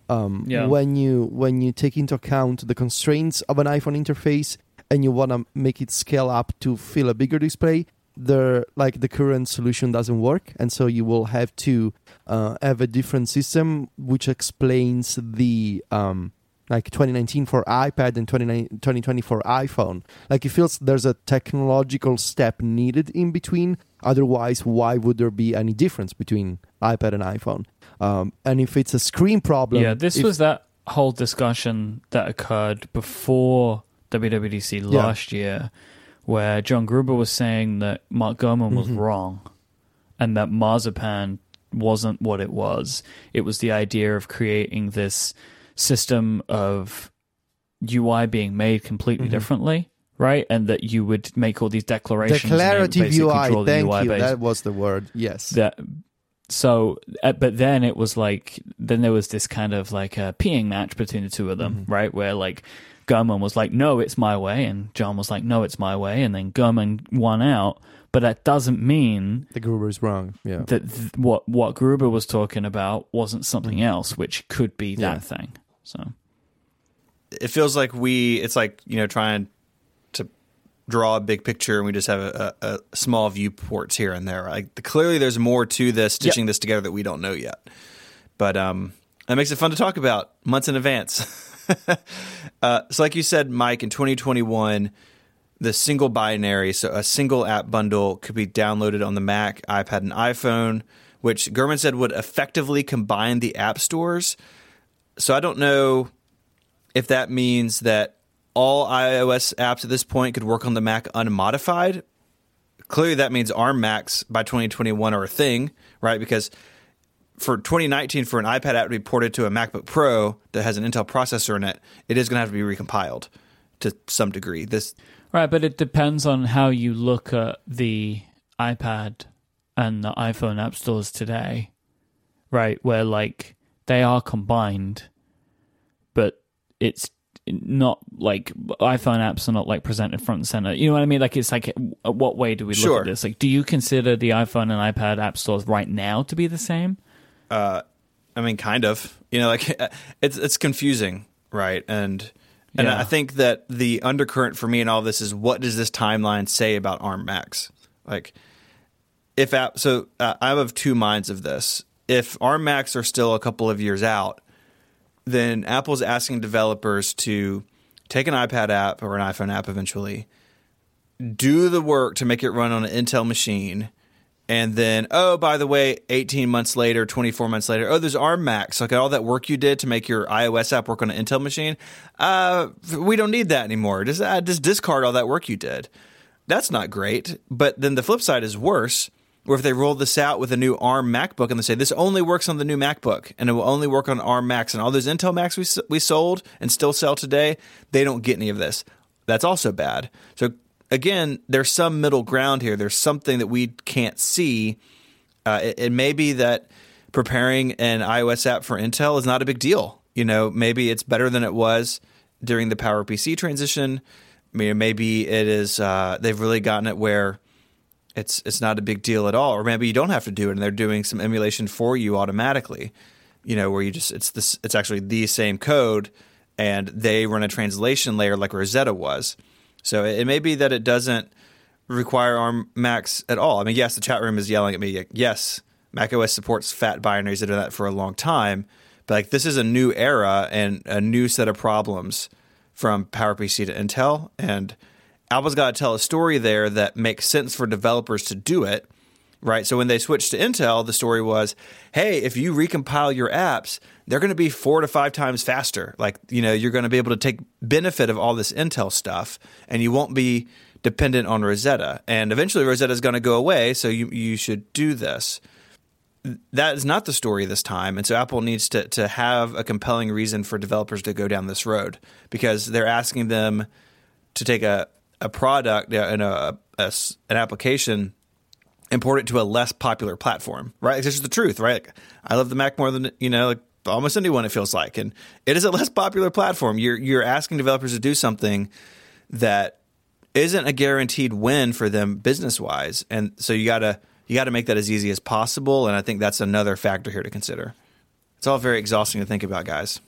um, Yeah. when you when you take into account the constraints of an iPhone interface and you want to make it scale up to fill a bigger display, the like the current solution doesn't work, and so you will have to uh, have a different system, which explains the um, like 2019 for iPad and 2020 for iPhone. Like it feels there's a technological step needed in between. Otherwise, why would there be any difference between iPad and iPhone? Um, and if it's a screen problem, Yeah, this if- was that whole discussion that occurred before WWDC Yeah. last year, where John Gruber was saying that Mark Gurman was Mhm. wrong and that Marzipan wasn't what it was. It was the idea of creating this system of UI being made completely Mhm. differently. Right, and that you would make all these declarations. and they would declarative UI. Thank UI you. based- That was the word. Yes. that so uh, but then it was like then there was this kind of like a peeing match between the two of them Mm-hmm. right where like Gurman was like no it's my way. And John was like no it's my way. And then Gurman won out. But that doesn't mean the Gruber is wrong. Yeah. that th- what what Gruber was talking about wasn't something else which could be that. Yeah. thing. So. It feels like we it's like you know trying to draw a big picture and we just have a, a, a small viewports here and there. Like clearly there's more to this stitching this together that we don't know yet. But um that makes it fun to talk about months in advance [LAUGHS] uh, so like you said Myke in 2021 the single binary so a single app bundle could be downloaded on the mac ipad and iphone which Gurman said would effectively combine the app stores so i don't know if that means that all iOS apps at this point could work on the Mac unmodified. Clearly, that means ARM Macs by 2021 are a thing, right? Because for 2019, for an iPad app to be ported to a MacBook Pro that has an Intel processor in it, it is going to have to be recompiled to some degree. This Right, but it depends on how you look at the iPad and the iPhone app stores today. Right, where like they are combined, but it's not like iPhone apps are not like presented front and center. You know what I mean? Like it's like what way do we look Sure. at this? Like do you consider the iPhone and iPad app stores right now to be the same? I mean, kind of. You know, like [LAUGHS] it's it's confusing, right? And and Yeah. I think that the undercurrent for me in all this is what does this timeline say about ARM Macs? Like, if app, so uh, I'm of two minds of this. If ARM Macs are still a couple of years out, then Apple's asking developers to take an iPad app or an iPhone app eventually, do the work to make it run on an Intel machine, and then oh by the way, 18 months later, 24 months later, oh there's ARM Macs. Like all that work you did to make your iOS app work on an Intel machine, uh, we don't need that anymore. Just uh, just discard all that work you did. That's not great. But then the flip side is worse. Where if they roll this out with a new ARM MacBook and they say this only works on the new MacBook and it will only work on ARM Macs and all those Intel Macs we we sold and still sell today, they don't get any of this. That's also bad. So again, there's some middle ground here. There's something that we can't see. Uh, it, it may be that preparing an iOS app for Intel is not a big deal. You know, maybe it's better than it was during the PowerPC transition. I mean, maybe it is. Uh, they've really gotten it where it's it's not a big deal at all, or maybe you don't have to do it, and they're doing some emulation for you automatically. You know, where you just it's this it's actually the same code, and they run a translation layer like Rosetta was. So it, it may be that it doesn't require ARM Macs at all. I mean, yes, the chat room is yelling at me. Yes, macOS supports fat binaries. They've done that for a long time, but like this is a new era and a new set of problems from PowerPC to Intel, and Apple's got to tell a story there that makes sense for developers to do it, right? So when they switched to Intel, the story was, hey, if you recompile your apps, they're going to be four to five times faster. Like, you know, you're going to be able to take benefit of all this Intel stuff, and you won't be dependent on Rosetta. And eventually, Rosetta is going to go away, so you you should do this that is not the story this time. And so Apple needs to, to have a compelling reason for developers to go down this road because they're asking them to take a, a product and a, a an application and port it to a less popular platform, right? This is the truth, right? Like, I love the Mac more than, you know, like almost anyone it feels like. And it is a less popular platform. You're, you're asking developers to do something that isn't a guaranteed win for them business wise. And so you gotta you gotta make that as easy as possible. And I think that's another factor here to consider. It's all very exhausting to think about, guys.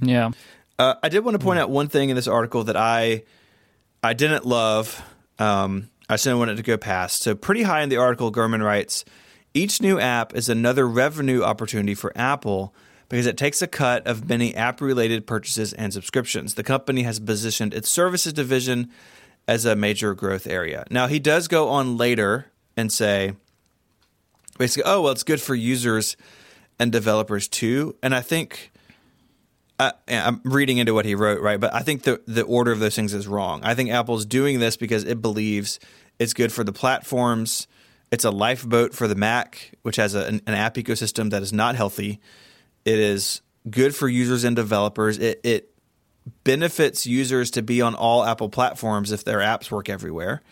Yeah. Uh, I did want to point out one thing in this article that I I didn't love, um, I just didn't want it to go past. So, pretty high in the article, Gurman writes each new app is another revenue opportunity for Apple because it takes a cut of many app related purchases and subscriptions. The company has positioned its services division as a major growth area. Now, he does go on later and say, basically, oh, well, it's good for users and developers too. And I think. Uh, I'm reading into what he wrote, right? But I think the the order of those things is wrong. I think Apple's doing this because it believes it's good for the platforms. It's a lifeboat for the Mac, which has a, an, an app ecosystem that is not healthy. It is good for users and developers. It, it benefits users to be on all Apple platforms if their apps work everywhere.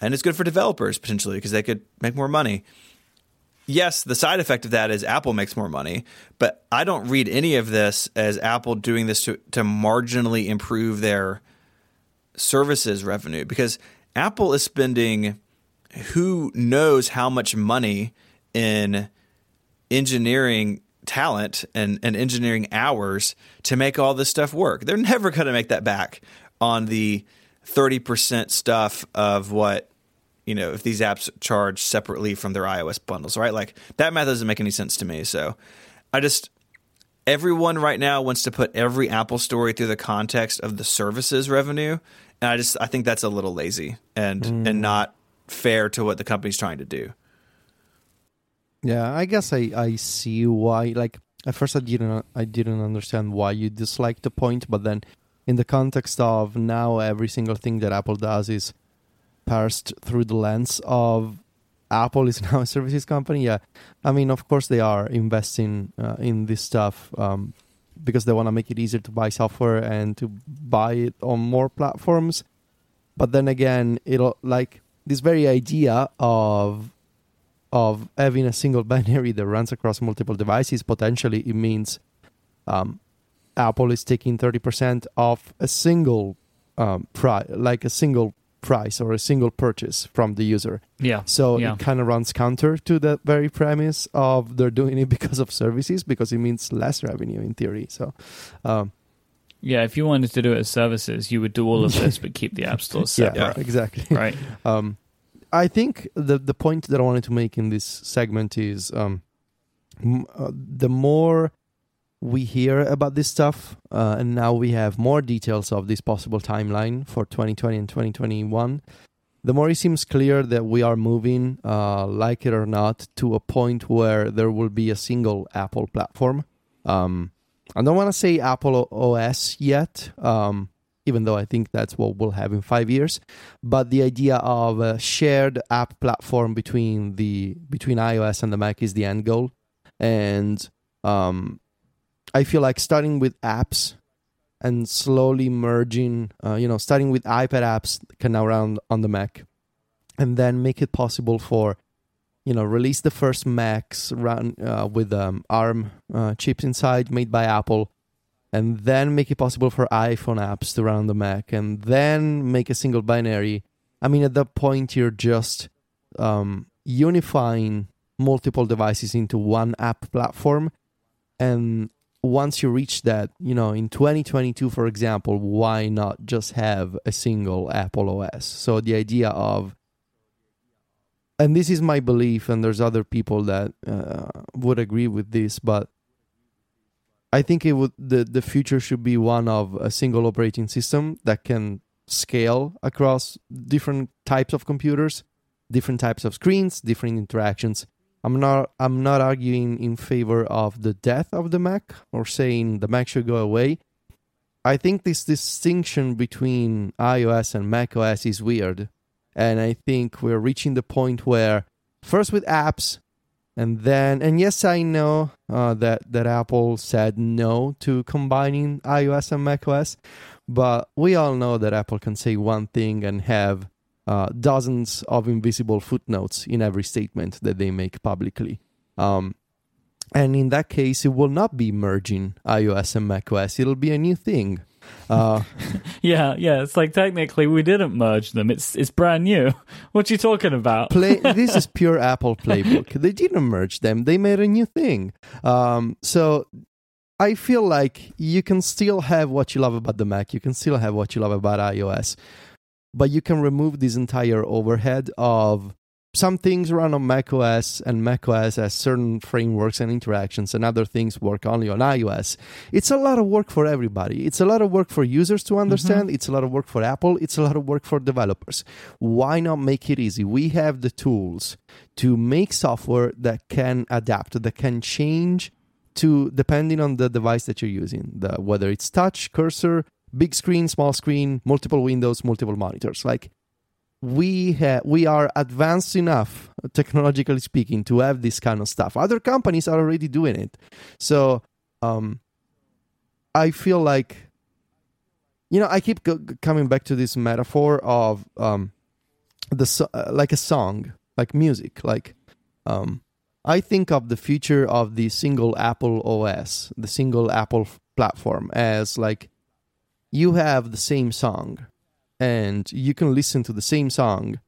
And it's good for developers potentially because they could make more money yes, the side effect of that is Apple makes more money, but I don't read any of this as Apple doing this to, to marginally improve their services revenue because Apple is spending who knows how much money in engineering talent and, and engineering hours to make all this stuff work. They're never going to make that back on the 30% stuff of what you know, if these apps charge separately from their iOS bundles, right? Like that math doesn't make any sense to me. So I just, everyone right now wants to put every Apple story through the context of the services revenue. And I just, I think that's a little lazy and, mm. and not fair to what the company's trying to do. Yeah, I guess I, I see why. Like at first, I didn't I didn't understand why you disliked the point, but then in the context of now every single thing that Apple does is parsed through the lens of Apple is [LAUGHS] now a services company. Yeah, I mean, of course they are investing uh, in this stuff um, because they want to make it easier to buy software and to buy it on more platforms. But then again, it'll like this very idea of of having a single [LAUGHS] binary that runs across multiple devices. Potentially, it means um, Apple is taking thirty percent off a single um, pri- like a single price or a single purchase from the user. Yeah. So yeah. it kind of runs counter to that very premise of they're doing it [LAUGHS] because of services because it means less revenue in theory. So, um, yeah, if you wanted to do it as services, you would do all of [LAUGHS] this but keep the app store separate. Yeah, exactly. Right. [LAUGHS] Um, I think the the point that I wanted to make in this segment is um, m- uh, the more we hear about this stuff, uh, and now we have more details of this possible timeline for 2020 and 2021. The more it seems clear that we are moving, uh, like it or not, to a point where there will be a single Apple platform. Um, I don't want to say Apple OS yet, um, even though I think that's what we'll have in five years. But the idea of a shared app platform between the between iOS and the Mac is the end goal, and um, I feel like starting with apps and slowly merging, uh, you know, starting with iPad apps can now run on the Mac, and then make it possible for, you know, release the first Macs run uh, with um, ARM uh, chips inside made by Apple, and then make it possible for iPhone apps to run on the Mac, and then make a single binary. I mean, at that point, you're just um, unifying multiple devices into one app platform. And once you reach that, you know, in 2022, for example, why not just have a single Apple OS? So the idea of, and this is my belief, and there's other people that uh, would agree with this, but I think it would the the future should be one of a single operating system that can scale across different types of computers, different types of screens, different interactions I'm not I'm not arguing in favor of the death of the Mac or saying the Mac should go away. I think this distinction between iOS and macOS is weird. And I think we're reaching the point where first with apps and then and yes I know uh, that that Apple said no to combining iOS and macOS, but we all know that Apple can say one thing and have uh, dozens of invisible footnotes in every statement that they make publicly. Um, and in that case, it will not be merging iOS and macOS. It'll be a new thing. Uh, [LAUGHS] yeah, yeah. It's like technically we didn't merge them. It's it's brand new. [LAUGHS] What you talking about? play, [LAUGHS] this is pure Apple playbook. They didn't merge them. They made a new thing. Um, so I feel like you can still have what you love about the Mac. You can still have what you love about iOS but you can remove this entire overhead of some things run on macOS and macOS has certain frameworks and interactions and other things work only on iOS. It's a lot of work for everybody. It's a lot of work for users to understand. Mm-hmm. It's a lot of work for Apple. It's a lot of work for developers. Why not make it easy? We have the tools to make software that can adapt, that can change to depending on the device that you're using, the, whether it's touch, cursor, big screen, small screen, multiple windows, multiple monitors. Like we ha- we are advanced enough, technologically speaking, to have this kind of stuff. Other companies are already doing it, so um, I feel like you know I keep coming back to this metaphor of um, the so- uh, like a song, like music, like um, I think of the future of the single Apple OS, the single Apple platform, as like you have the same song and you can listen to the same song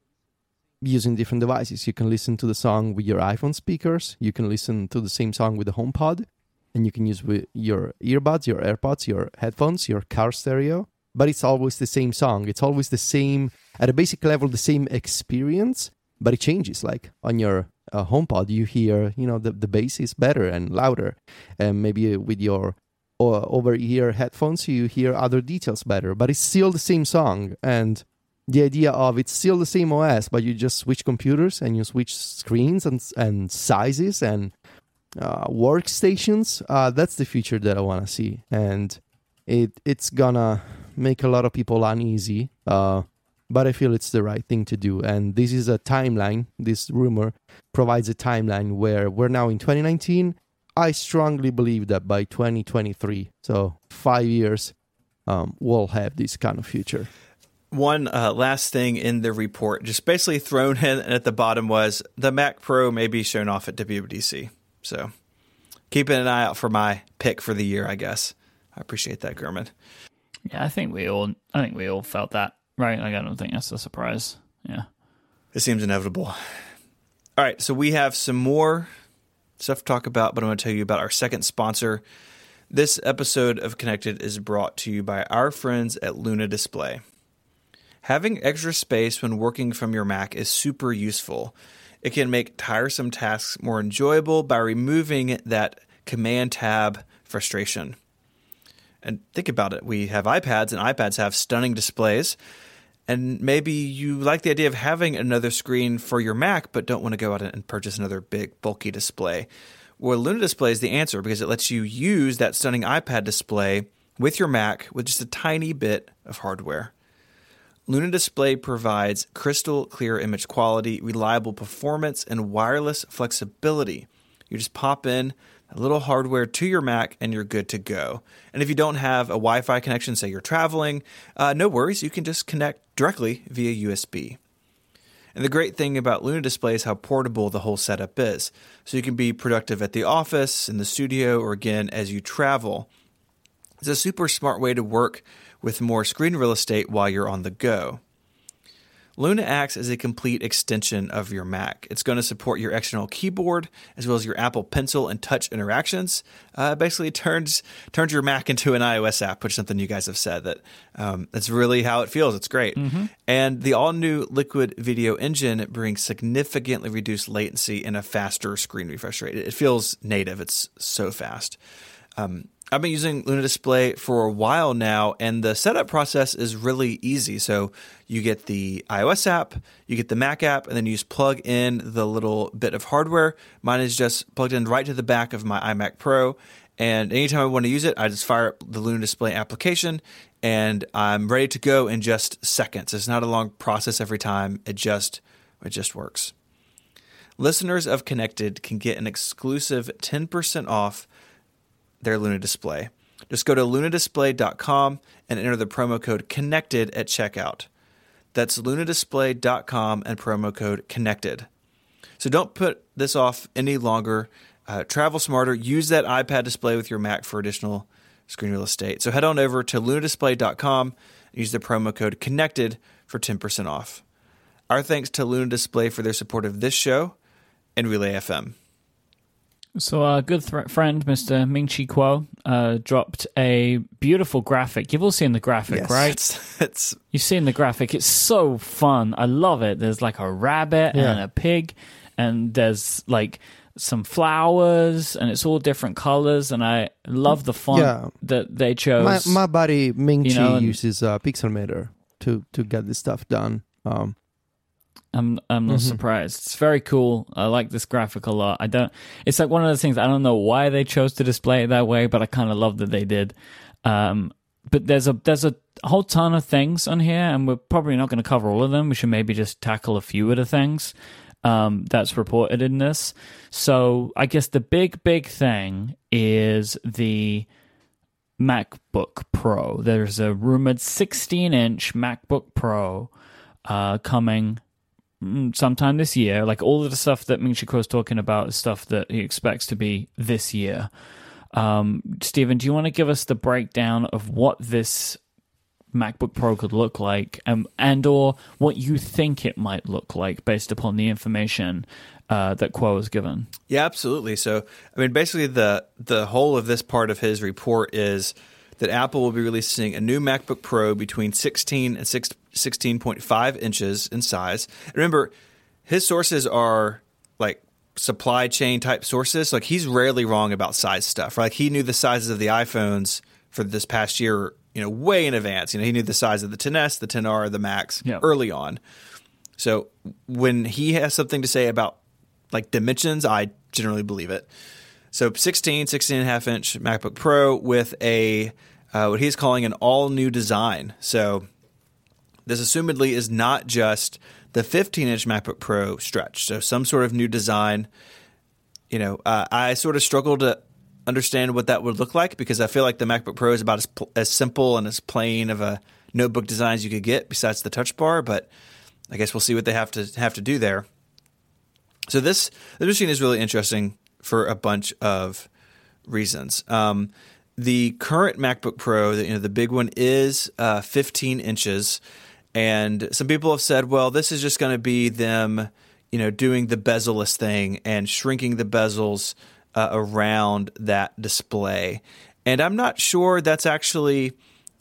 using different devices. You can listen to the song with your iPhone speakers, you can listen to the same song with the HomePod, and you can use with your earbuds, your AirPods, your headphones, your car stereo. But it's always the same song. It's always the same, at a basic level, the same experience, but it changes. Like on your uh, HomePod, you hear, you know, the, the bass is better and louder. And maybe with your over ear headphones, you hear other details better. But it's still the same song. And the idea of it's still the same OS, but you just switch computers and you switch screens and, and sizes and uh, workstations. Uh, that's the future that I want to see. And it it's gonna make a lot of people uneasy. Uh, but I feel it's the right thing to do. And this is a timeline. This rumor provides a timeline where we're now in 2019. I strongly believe that by 2023, so five years, um, we'll have this kind of future. One uh, last thing in the report, just basically thrown in at the bottom was the Mac Pro may be shown off at WWDC. So keeping an eye out for my pick for the year, I guess. I appreciate that, Gurman. Yeah, I think we all, I think we all felt that Right. Like, I don't think that's a surprise. Yeah. It seems inevitable. All right. So we have some more stuff to talk about, but I'm going to tell you about our second sponsor. This episode of Connected is brought to you by our friends at Luna Display. Having extra space when working from your Mac is super useful. It can make tiresome tasks more enjoyable by removing that command tab frustration. And think about it we have iPads, and iPads have stunning displays and maybe you like the idea of having another screen for your Mac, but don't want to go out and purchase another big, bulky display. Well, Luna Display is the answer because it lets you use that stunning iPad display with your Mac with just a tiny bit of hardware. Luna Display provides crystal clear image quality, reliable performance, and wireless flexibility. You just pop in a little hardware to your Mac, and you're good to go. And if you don't have a Wi Fi connection, say you're traveling, uh, no worries, you can just connect directly via USB. And the great thing about Luna Display is how portable the whole setup is. So you can be productive at the office, in the studio, or again as you travel. It's a super smart way to work with more screen real estate while you're on the go. Luna acts as a complete extension of your Mac. It's going to support your external keyboard as well as your Apple Pencil and Touch interactions. Uh, basically, turns turns your Mac into an iOS app, which is something you guys have said that um, that's really how it feels. It's great. Mm-hmm. And the all new Liquid Video Engine brings significantly reduced latency and a faster screen refresh rate. It feels native. It's so fast. Um, I've been using Luna Display for a while now, and the setup process is really easy. So you get the iOS app, you get the Mac app, and then you just plug in the little bit of hardware. Mine is just plugged in right to the back of my iMac Pro. And anytime I want to use it, I just fire up the Luna Display application and I'm ready to go in just seconds. It's not a long process every time. It just it just works. Listeners of Connected can get an exclusive 10% off their Luna display. Just go to lunadisplay.com and enter the promo code connected at checkout. That's lunadisplay.com and promo code connected. So don't put this off any longer. Uh, travel smarter. Use that iPad display with your Mac for additional screen real estate. So head on over to lunadisplay.com and use the promo code connected for 10% off. Our thanks to Luna Display for their support of this show and Relay FM. So our good th- friend, Mr. Ming Chi Kuo, uh, dropped a beautiful graphic. You've all seen the graphic, Yes, right? It's, it's You've seen the graphic. It's so fun. I love it. There's like a rabbit Yeah. and a pig, and there's like some flowers, and it's all different colors. And I love the font Yeah. that they chose. my buddy Ming You Chi know, and- uses uh, Pixelmator to to get this stuff done. Um, I'm I'm not Mhm. surprised. It's very cool. I like this graphic a lot. I don't. It's like one of those things. I don't know why they chose to display it that way, but I kind of love that they did. Um, but there's a there's a whole ton of things on here, and we're probably not going to cover all of them. We should maybe just tackle a few of the things um, that's reported in this. So I guess the big big thing is the MacBook Pro. There's a rumored 16 inch MacBook Pro uh, coming sometime this year. Like all of the stuff that Ming Chi is talking about is stuff that he expects to be this year. Um, Stephen, do you want to give us the breakdown of what this MacBook Pro could look like, um, and or what you think it might look like based upon the information uh, that Kuo was given? Yeah, absolutely. So, I mean, basically, the the whole of this part of his report is that Apple will be releasing a new MacBook Pro between 16 and 6, 16.5 inches in size. Remember, his sources are like supply chain type sources. Like he's rarely wrong about size stuff. Like he knew the sizes of the iPhones for this past year, you know, way in advance. You know, he knew the size of the 10s, the 10R, the Max Yeah. early on. So when he has something to say about like dimensions, I generally believe it. So 16, 16 and a half inch MacBook Pro with a uh, what he's calling an all new design. So this assumedly is not just the 15 inch MacBook Pro stretch. So some sort of new design. You know, uh, I sort of struggle to understand what that would look like because I feel like the MacBook Pro is about as, pl- as simple and as plain of a notebook design as you could get, besides the Touch Bar. But I guess we'll see what they have to have to do there. So this this machine is really interesting for a bunch of reasons. Um, the current MacBook Pro, the, you know, the big one is uh, 15 inches, and some people have said, well, this is just going to be them, you know, doing the bezel-less thing and shrinking the bezels uh, around that display. And I'm not sure that's actually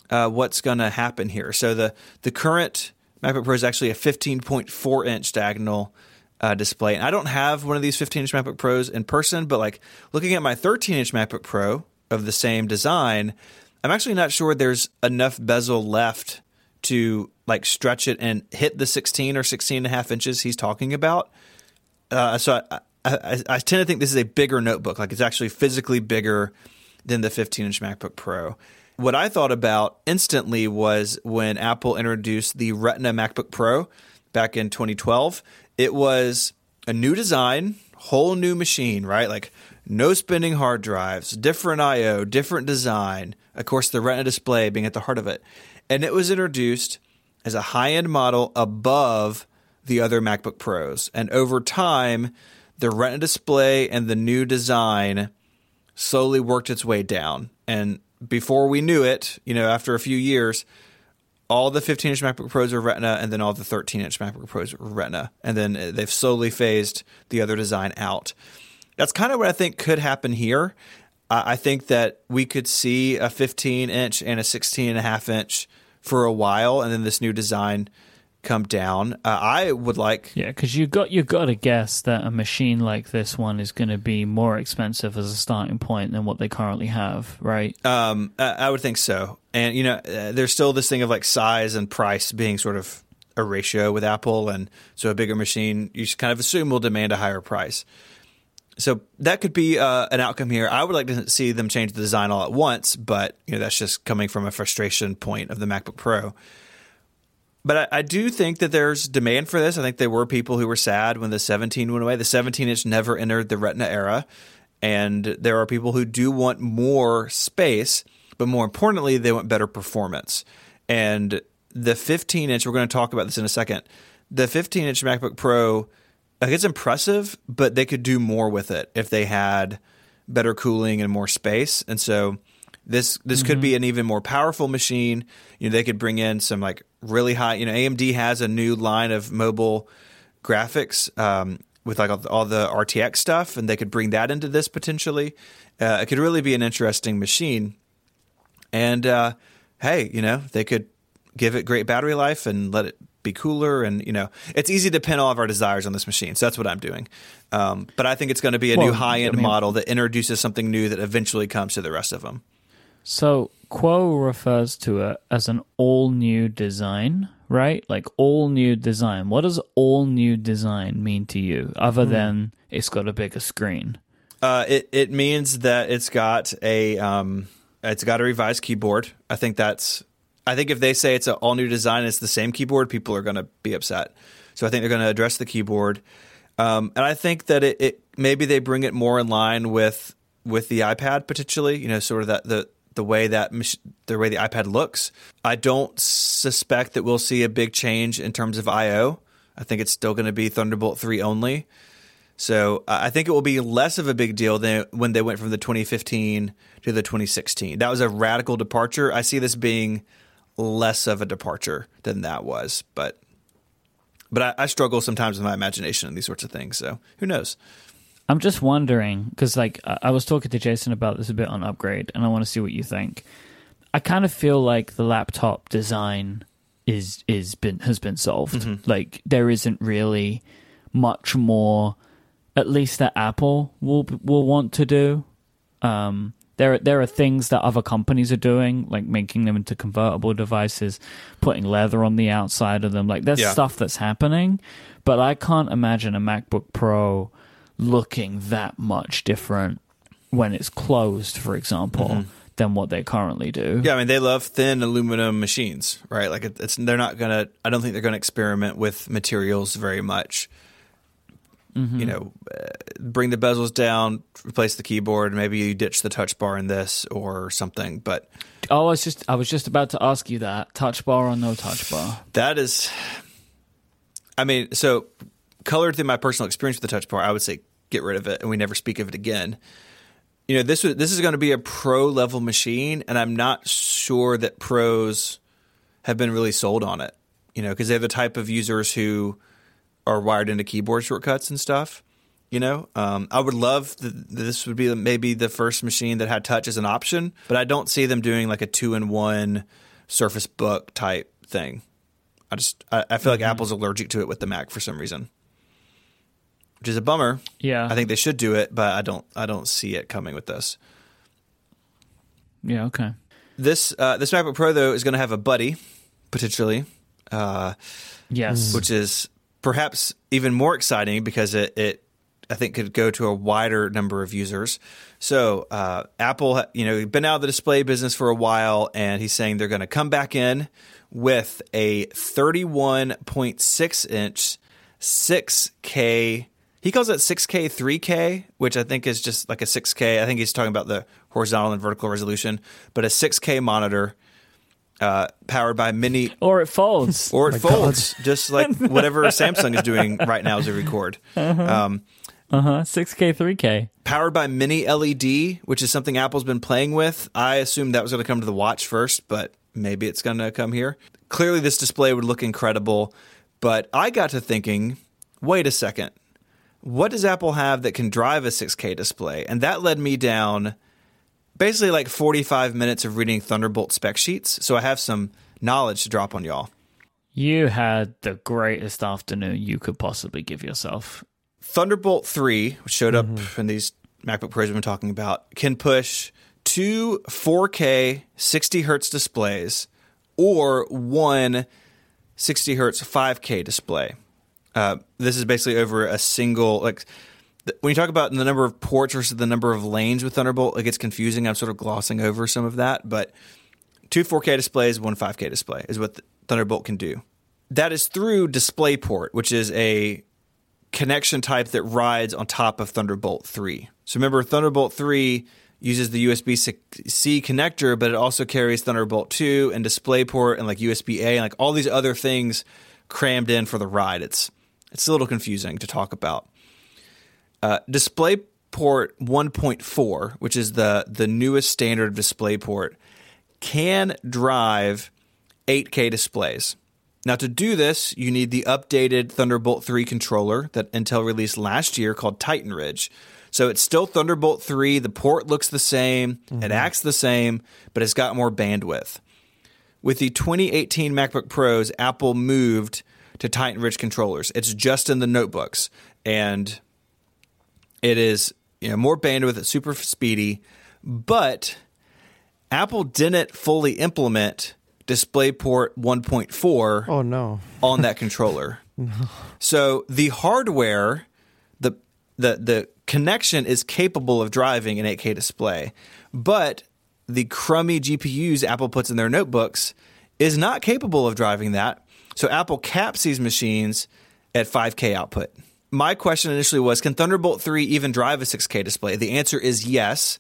uh, what's going to happen here. So the the current MacBook Pro is actually a 15.4 inch diagonal uh, display, and I don't have one of these 15 inch MacBook Pros in person, but like looking at my 13 inch MacBook Pro of the same design, I'm actually not sure there's enough bezel left to like stretch it and hit the 16 or 16 and a half inches he's talking about. Uh, so I, I, I tend to think this is a bigger notebook. Like it's actually physically bigger than the 15 inch MacBook Pro. What I thought about instantly was when Apple introduced the Retina MacBook Pro back in 2012. It was a new design, whole new machine, right? Like no spinning hard drives, different I/O, different design. Of course, the Retina display being at the heart of it, and it was introduced as a high-end model above the other MacBook Pros. And over time, the Retina display and the new design slowly worked its way down. And before we knew it, you know, after a few years, all the 15 inch MacBook Pros are Retina, and then all the 13 inch MacBook Pros are Retina. And then they've slowly phased the other design out. That's kind of what I think could happen here. I think that we could see a 15 inch and a 16 and a half inch for a while, and then this new design come down. Uh, I would like Yeah, because you got you got to guess that a machine like this one is going to be more expensive as a starting point than what they currently have, right? Um, I I would think so. And you know, uh, there's still this thing of like size and price being sort of a ratio with Apple, and so a bigger machine you should kind of assume will demand a higher price. So that could be uh, an outcome here. I would like to see them change the design all at once, but you know that's just coming from a frustration point of the MacBook Pro. But I, I do think that there's demand for this. I think there were people who were sad when the 17 went away. The 17 inch never entered the Retina era, and there are people who do want more space, but more importantly, they want better performance. And the 15 inch, we're going to talk about this in a second. The 15 inch MacBook Pro, like it's impressive, but they could do more with it if they had better cooling and more space. And so this this could be an even more powerful machine. You know, they could bring in some like really high. You know, AMD has a new line of mobile graphics, um, with like all the, all the RTX stuff, and they could bring that into this potentially. Uh, it could really be an interesting machine. And uh, hey, you know, they could give it great battery life and let it be cooler. And you know, it's easy to pin all of our desires on this machine. So that's what I'm doing. Um, but I think it's going to be a Well, new high end I mean- model that introduces something new that eventually comes to the rest of them. So Kuo refers to it as an all new design, right? Like all new design. What does all new design mean to you, other than it's got a bigger screen? Uh, it it means that it's got a um, it's got a revised keyboard. I think that's. I think if they say it's an all new design, it's the same keyboard, people are going to be upset. So I think they're going to address the keyboard, um, and I think that it, it maybe they bring it more in line with with the iPad potentially. You know, sort of that the the way that the way the iPad looks. I don't suspect that we'll see a big change in terms of I/O. I think it's still going to be Thunderbolt three only. So I think it will be less of a big deal than when they went from the 2015 to the 2016. That was a radical departure. I see this being less of a departure than that was, but but I, I struggle sometimes with my imagination and these sorts of things. So who knows? I'm just wondering because, like, I I was talking to Jason about this a bit on Upgrade, and I want to see what you think. I kind of feel like the laptop design is is been has been solved. Like, there isn't really much more, at least that Apple will will want to do. Um, there there are things that other companies are doing, like making them into convertible devices, putting leather on the outside of them. Like, there's Yeah. stuff that's happening, but I can't imagine a MacBook Pro looking that much different when it's closed, for example, mm-hmm. than what they currently do. Yeah, I mean they love thin aluminum machines, right? Like it, it's they're not gonna. I don't think they're gonna experiment with materials very much. You know, uh, bring the bezels down, replace the keyboard. Maybe you ditch the touch bar in this or something. But Oh, I was just I was just about to ask you that touch bar or no touch bar. that is, I mean, so colored through my personal experience with the touch bar, I would say get rid of it and we never speak of it again. You know, this was this is going to be a pro level machine, and I'm not sure that pros have been really sold on it. You know, because they're the type of users who are wired into keyboard shortcuts and stuff. You know, um, I would love th- this would be maybe the first machine that had touch as an option, but I don't see them doing like a two in one Surface Book type thing. I just I, I feel like Apple's allergic to it with the Mac for some reason, which is a bummer. Yeah. I think they should do it, but I don't I don't see it coming with this. Yeah, okay. This uh, this MacBook Pro though is going to have a buddy potentially, uh, Yes. which is perhaps even more exciting because it, it I think could go to a wider number of users. So uh, Apple, you know, been out of the display business for a while, and he's saying they're going to come back in with a 31.6 inch 6K. He calls it 6K 3K, which I think is just like a 6K. I think he's talking about the horizontal and vertical resolution, but a 6K monitor uh, powered by mini or it folds. [LAUGHS] or it My folds, just like whatever [LAUGHS] Samsung is doing right now as we record. Um, Uh huh. 6K, 3K. powered by mini LED, which is something Apple's been playing with. I assumed that was going to come to the watch first, but maybe it's going to come here. Clearly, this display would look incredible, but I got to thinking, wait a second. What does Apple have that can drive a 6K display? And that led me down basically like 45 minutes of reading Thunderbolt spec sheets. So I have some knowledge to drop on y'all. You had the greatest afternoon you could possibly give yourself. Thunderbolt 3, which showed up in these MacBook Pros we've been talking about, can push two 4K 60 hertz displays or one 60 hertz 5K display. Uh, this is basically over a single like th- when you talk about the number of ports versus the number of lanes with Thunderbolt, it gets confusing. I'm sort of glossing over some of that, but two 4K displays, one 5K display is what Thunderbolt can do. That is through DisplayPort, which is a connection type that rides on top of Thunderbolt 3. So remember, Thunderbolt 3 uses the USB C connector, but it also carries Thunderbolt 2 and DisplayPort and like USB A and like all these other things crammed in for the ride. It's it's a little confusing to talk about. Uh, DisplayPort 1.4, which is the the newest standard of DisplayPort, can drive 8K displays. Now, to do this, you need the updated Thunderbolt 3 controller that Intel released last year called Titan Ridge. So it's still Thunderbolt 3. The port looks the same, it acts the same, but it's got more bandwidth. With the 2018 MacBook Pros, Apple moved to Titan Ridge controllers. It's just in the notebooks, and it is you know more bandwidth, it's super speedy, but Apple didn't fully implement DisplayPort 1.4 Oh no. on that controller. no. [LAUGHS] So the hardware, the the the connection is capable of driving an 8K display, but the crummy GPUs Apple puts in their notebooks is not capable of driving that. So Apple caps these machines at 5K output. My question initially was can Thunderbolt 3 even drive a 6K display? The answer is yes.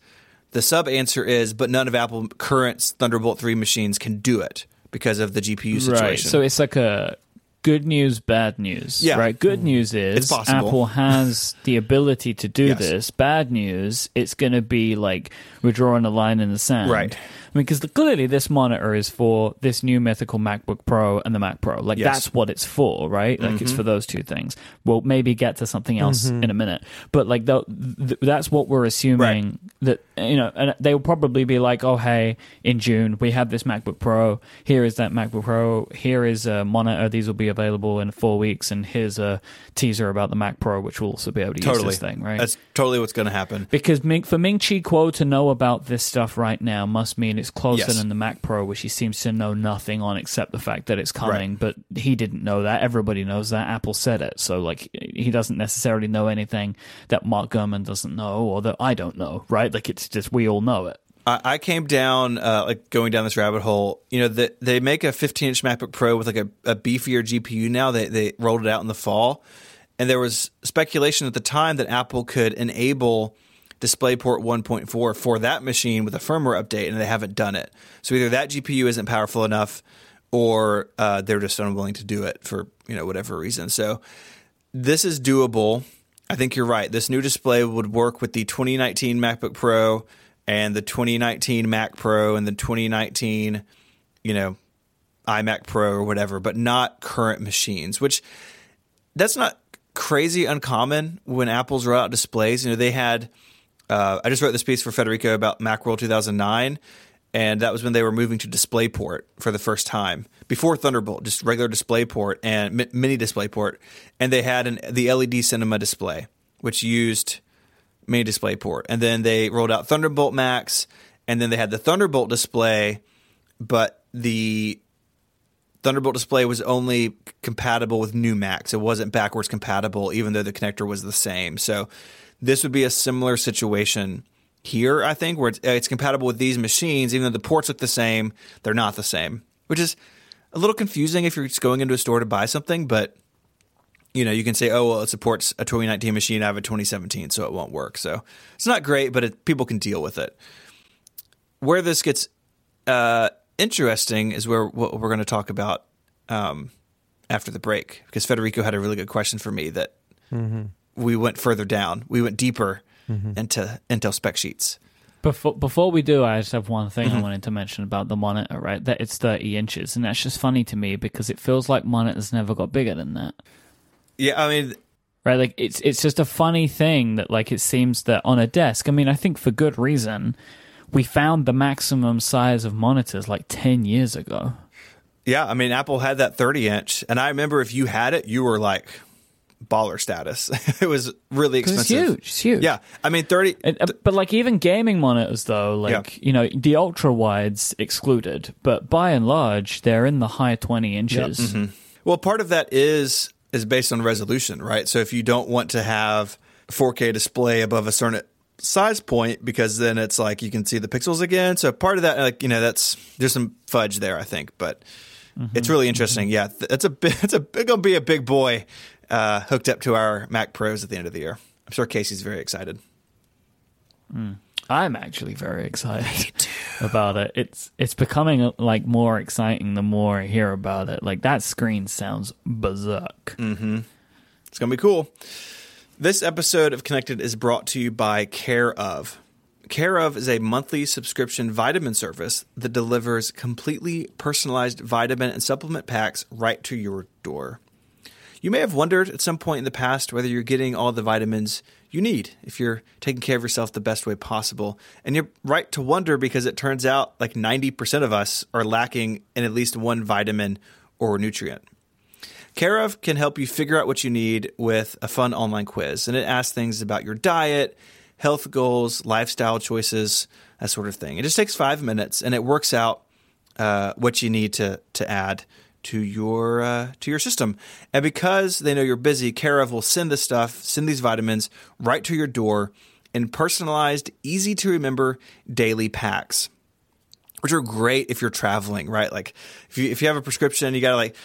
The sub answer is but none of Apple current Thunderbolt 3 machines can do it because of the GPU situation. Right. So it's like a good news, bad news. Yeah. Right. Good mm. news is It's possible. Apple has [LAUGHS] the ability to do Yes. this. Bad news, it's going to be like we're drawing a line in the sand. Right. I mean, because clearly this monitor is for this new mythical MacBook Pro and the Mac Pro. Like Yes. Mm-hmm. that's what it's for, right? Like it's for those two things. We'll maybe get to something else in a minute, but like th- th- that's what we're assuming that you know, and they will probably be like, oh hey, in June we have this MacBook Pro. Here is that MacBook Pro. Here is a monitor. These will be available in four weeks, and here's a teaser about the Mac Pro, which will also be able to totally use this thing, right? That's totally what's going to happen. Because Ming, for Ming Chi Kuo to know about this stuff right now must mean it's closer Yes. than the Mac Pro, which he seems to know nothing on except the fact that it's coming. Right. But he didn't know that. Everybody knows that. Apple said it. So, like, he doesn't necessarily know anything that Mark Gurman doesn't know or that I don't know, right? Like, it's just we all know it. I, I came down, uh, like going down this rabbit hole. You know, the, they make a 15 inch MacBook Pro with like a, a beefier GPU now. They they rolled it out in the fall, and there was speculation at the time that Apple could enable DisplayPort 1.4 for that machine with a firmware update, and they haven't done it. So either that GPU isn't powerful enough, or uh, they're just unwilling to do it for you know whatever reason. So this is doable. I think you're right. This new display would work with the 2019 MacBook Pro and the 2019 Mac Pro and the 2019, you know, iMac Pro or whatever, but not current machines, which that's not crazy uncommon when Apple's roll out displays. You know, they had, uh, I just wrote this piece for Federico about Macworld 2009, and that was when they were moving to DisplayPort for the first time before Thunderbolt, just regular DisplayPort and mi- mini DisplayPort, and they had an the LED Cinema display, which used mini DisplayPort, and then they rolled out Thunderbolt Macs, and then they had the Thunderbolt display, but the Thunderbolt display was only compatible with new Macs. It wasn't backwards compatible, even though the connector was the same. So this would be a similar situation here, I think, where it's, it's compatible with these machines, even though the ports look the same, they're not the same, which is a little confusing if you're just going into a store to buy something, but you know, you can say, oh, well, it supports a 2019 machine. I have a 2017, so it won't work. So it's not great, but it, people can deal with it. Where this gets uh, interesting is where what we're going to talk about um, after the break, because Federico had a really good question for me that we went further down. We went deeper into Intel spec sheets. Before before we do, I just have one thing Mm-hmm. I wanted to mention about the monitor, right? That it's 30 inches, and that's just funny to me because it feels like monitors never got bigger than that. Yeah, I mean, right like it's it's just a funny thing that like it seems that on a desk i mean i think for good reason we found the maximum size of monitors like 10 years ago yeah, I mean, Apple had that 30 inch, and I remember if you had it, you were like baller status. [LAUGHS] it was really expensive. it's huge it's huge Yeah, I mean, 30. It- uh, but like even gaming monitors though like you know the ultra wides excluded but by and large they're in the high 20 inches mm-hmm. Well, part of that is is based on resolution, right? So if you don't want to have 4K display above a certain size point, because then it's like you can see the pixels again. So part of that, like you know, that's there's some fudge there, I think, but mm-hmm. it's really interesting. Mm-hmm. Yeah, it's a [LAUGHS] it's a gonna be a big boy uh, hooked up to our Mac Pros at the end of the year. I'm sure Casey's very excited. i'm actually very excited [LAUGHS] about it it's it's becoming like more exciting the more i hear about it like that screen sounds berserk It's going to be cool. This episode of Connected is brought to you by Care of. Care of is a monthly subscription vitamin service that delivers completely personalized vitamin and supplement packs right to your door. You may have wondered at some point in the past whether you're getting all the vitamins you need if you're taking care of yourself the best way possible. And you're right to wonder because it turns out like 90% of us are lacking in at least one vitamin or nutrient. Care of can help you figure out what you need with a fun online quiz, and it asks things about your diet, health goals, lifestyle choices, that sort of thing. It just takes five minutes, and it works out uh, what you need to to add to your uh, to your system. And because they know you're busy, Care of will send the stuff, send these vitamins right to your door in personalized, easy to remember daily packs, which are great if you're traveling. Right, like if you if you have a prescription, you got to like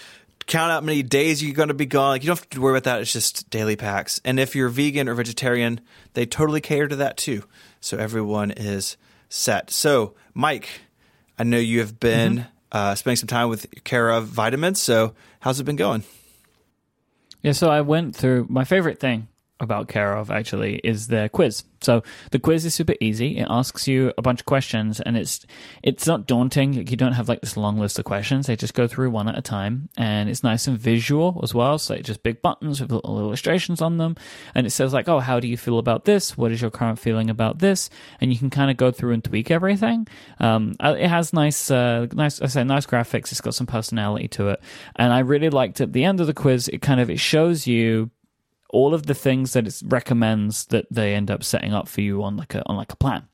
count out many days you're going to be gone. Like you don't have to worry about that. It's just daily packs. And if you're vegan or vegetarian, they totally cater to that too. So everyone is set. So Myke, I know you have been mm-hmm. Uh, spending some time with Care of Vitamins. So how's it been going? Yeah, so I went through my favorite thing about Care of actually is their quiz. So the quiz is super easy. It asks you a bunch of questions and it's it's not daunting. Like you don't have like this long list of questions. They just go through one at a time and it's nice and visual as well. So just big buttons with little illustrations on them. And it says like, oh, how do you feel about this? What is your current feeling about this? And you can kind of go through and tweak everything. Um, uh, it has nice, uh, nice, I say nice graphics. It's got some personality to it. And I really liked at the end of the quiz, it kind of, it shows you all of the things that it recommends that they end up setting up for you on like a on like a plan.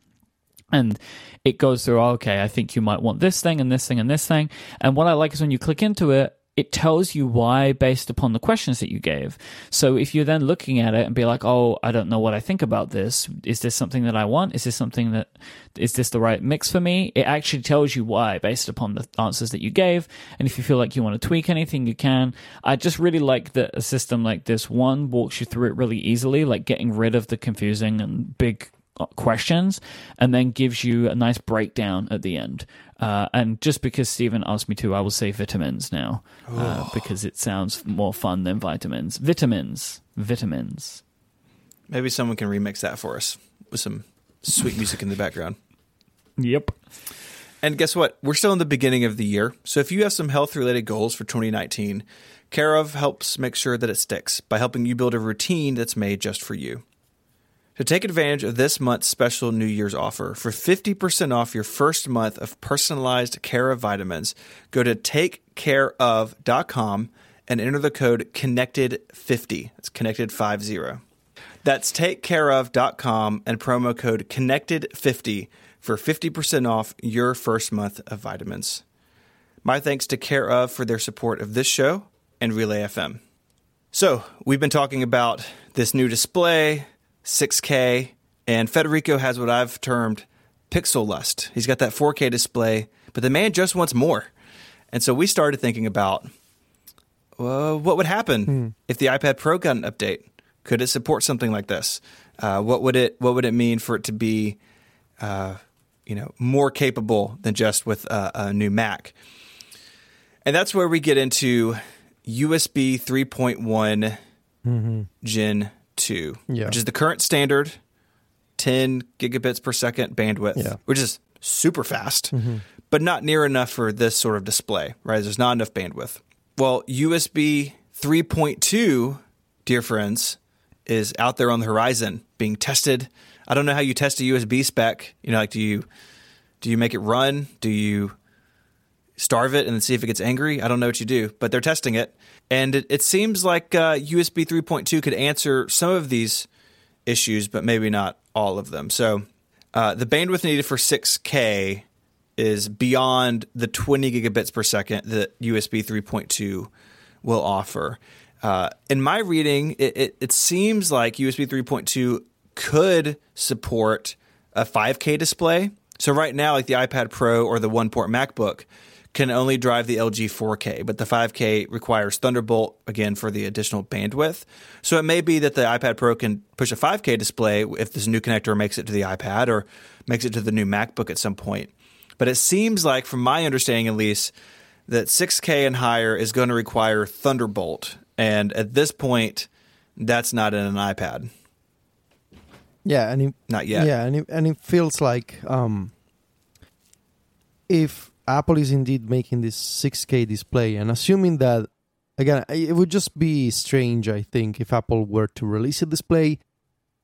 And it goes through oh, okay i think you might want this thing and this thing and this thing. And what i like is when you click into it it tells you why based upon the questions that you gave. So if you're then looking at it and be like, oh, I don't know what I think about this. Is this something that I want? Is this something that, is this the right mix for me? It actually tells you why based upon the answers that you gave. And if you feel like you want to tweak anything, you can. I just really like that a system like this one walks you through it really easily, like getting rid of the confusing and big uh, questions and then gives you a nice breakdown at the end. Uh, and just because Stephen asked me to, I will say vitamins now uh, because it sounds more fun than vitamins. Vitamins. Vitamins. Maybe someone can remix that for us with some sweet music in the background. Yep. And guess what? We're still in the beginning of the year. So if you have some health related goals for 2019, Care of helps make sure that it sticks by helping you build a routine that's made just for you. To take advantage of this month's special New Year's offer for 50% off your first month of personalized care of vitamins, go to takecareof.com and enter the code connected50. It's connected50. That's takecareof.com and promo code connected50 for 50% off your first month of vitamins. My thanks to Care of for their support of this show and Relay FM. So, we've been talking about this new display, 6K, and Federico has what I've termed pixel lust. He's got that 4K display, but the man just wants more. And so we started thinking about well, what would happen hmm. if the iPad Pro got an update? Could it support something like this? Uh, what would it What would it mean for it to be, uh, you know, more capable than just with a, a new Mac? And that's where we get into USB 3.1 mm-hmm. Gen 2, yeah. which is the current standard 10 gigabits per second bandwidth, yeah. which is super fast, mm-hmm. but not near enough for this sort of display, right? There's not enough bandwidth. Well, USB 3.2, dear friends, is out there on the horizon being tested. I don't know how you test a USB spec. You know, like do you do you make it run? Do you starve it and then see if it gets angry? I don't know what you do, but they're testing it. And it, it seems like uh, USB 3.2 could answer some of these issues, but maybe not all of them. So uh, the bandwidth needed for 6K is beyond the 20 gigabits per second that USB 3.2 will offer. Uh, in my reading, it, it, it seems like USB 3.2 could support a 5K display. So right now, like the iPad Pro or the one port MacBook, can only drive the LG 4K, but the 5K requires Thunderbolt again for the additional bandwidth. So it may be that the iPad Pro can push a 5K display if this new connector makes it to the iPad or makes it to the new MacBook at some point. But it seems like, from my understanding at least, that 6K and higher is going to require Thunderbolt. And at this point, that's not in an iPad. Yeah, and it, Not yet. Yeah, and it, and it feels like um, if Apple is indeed making this 6K display, and assuming that again, it would just be strange, I think, if Apple were to release a display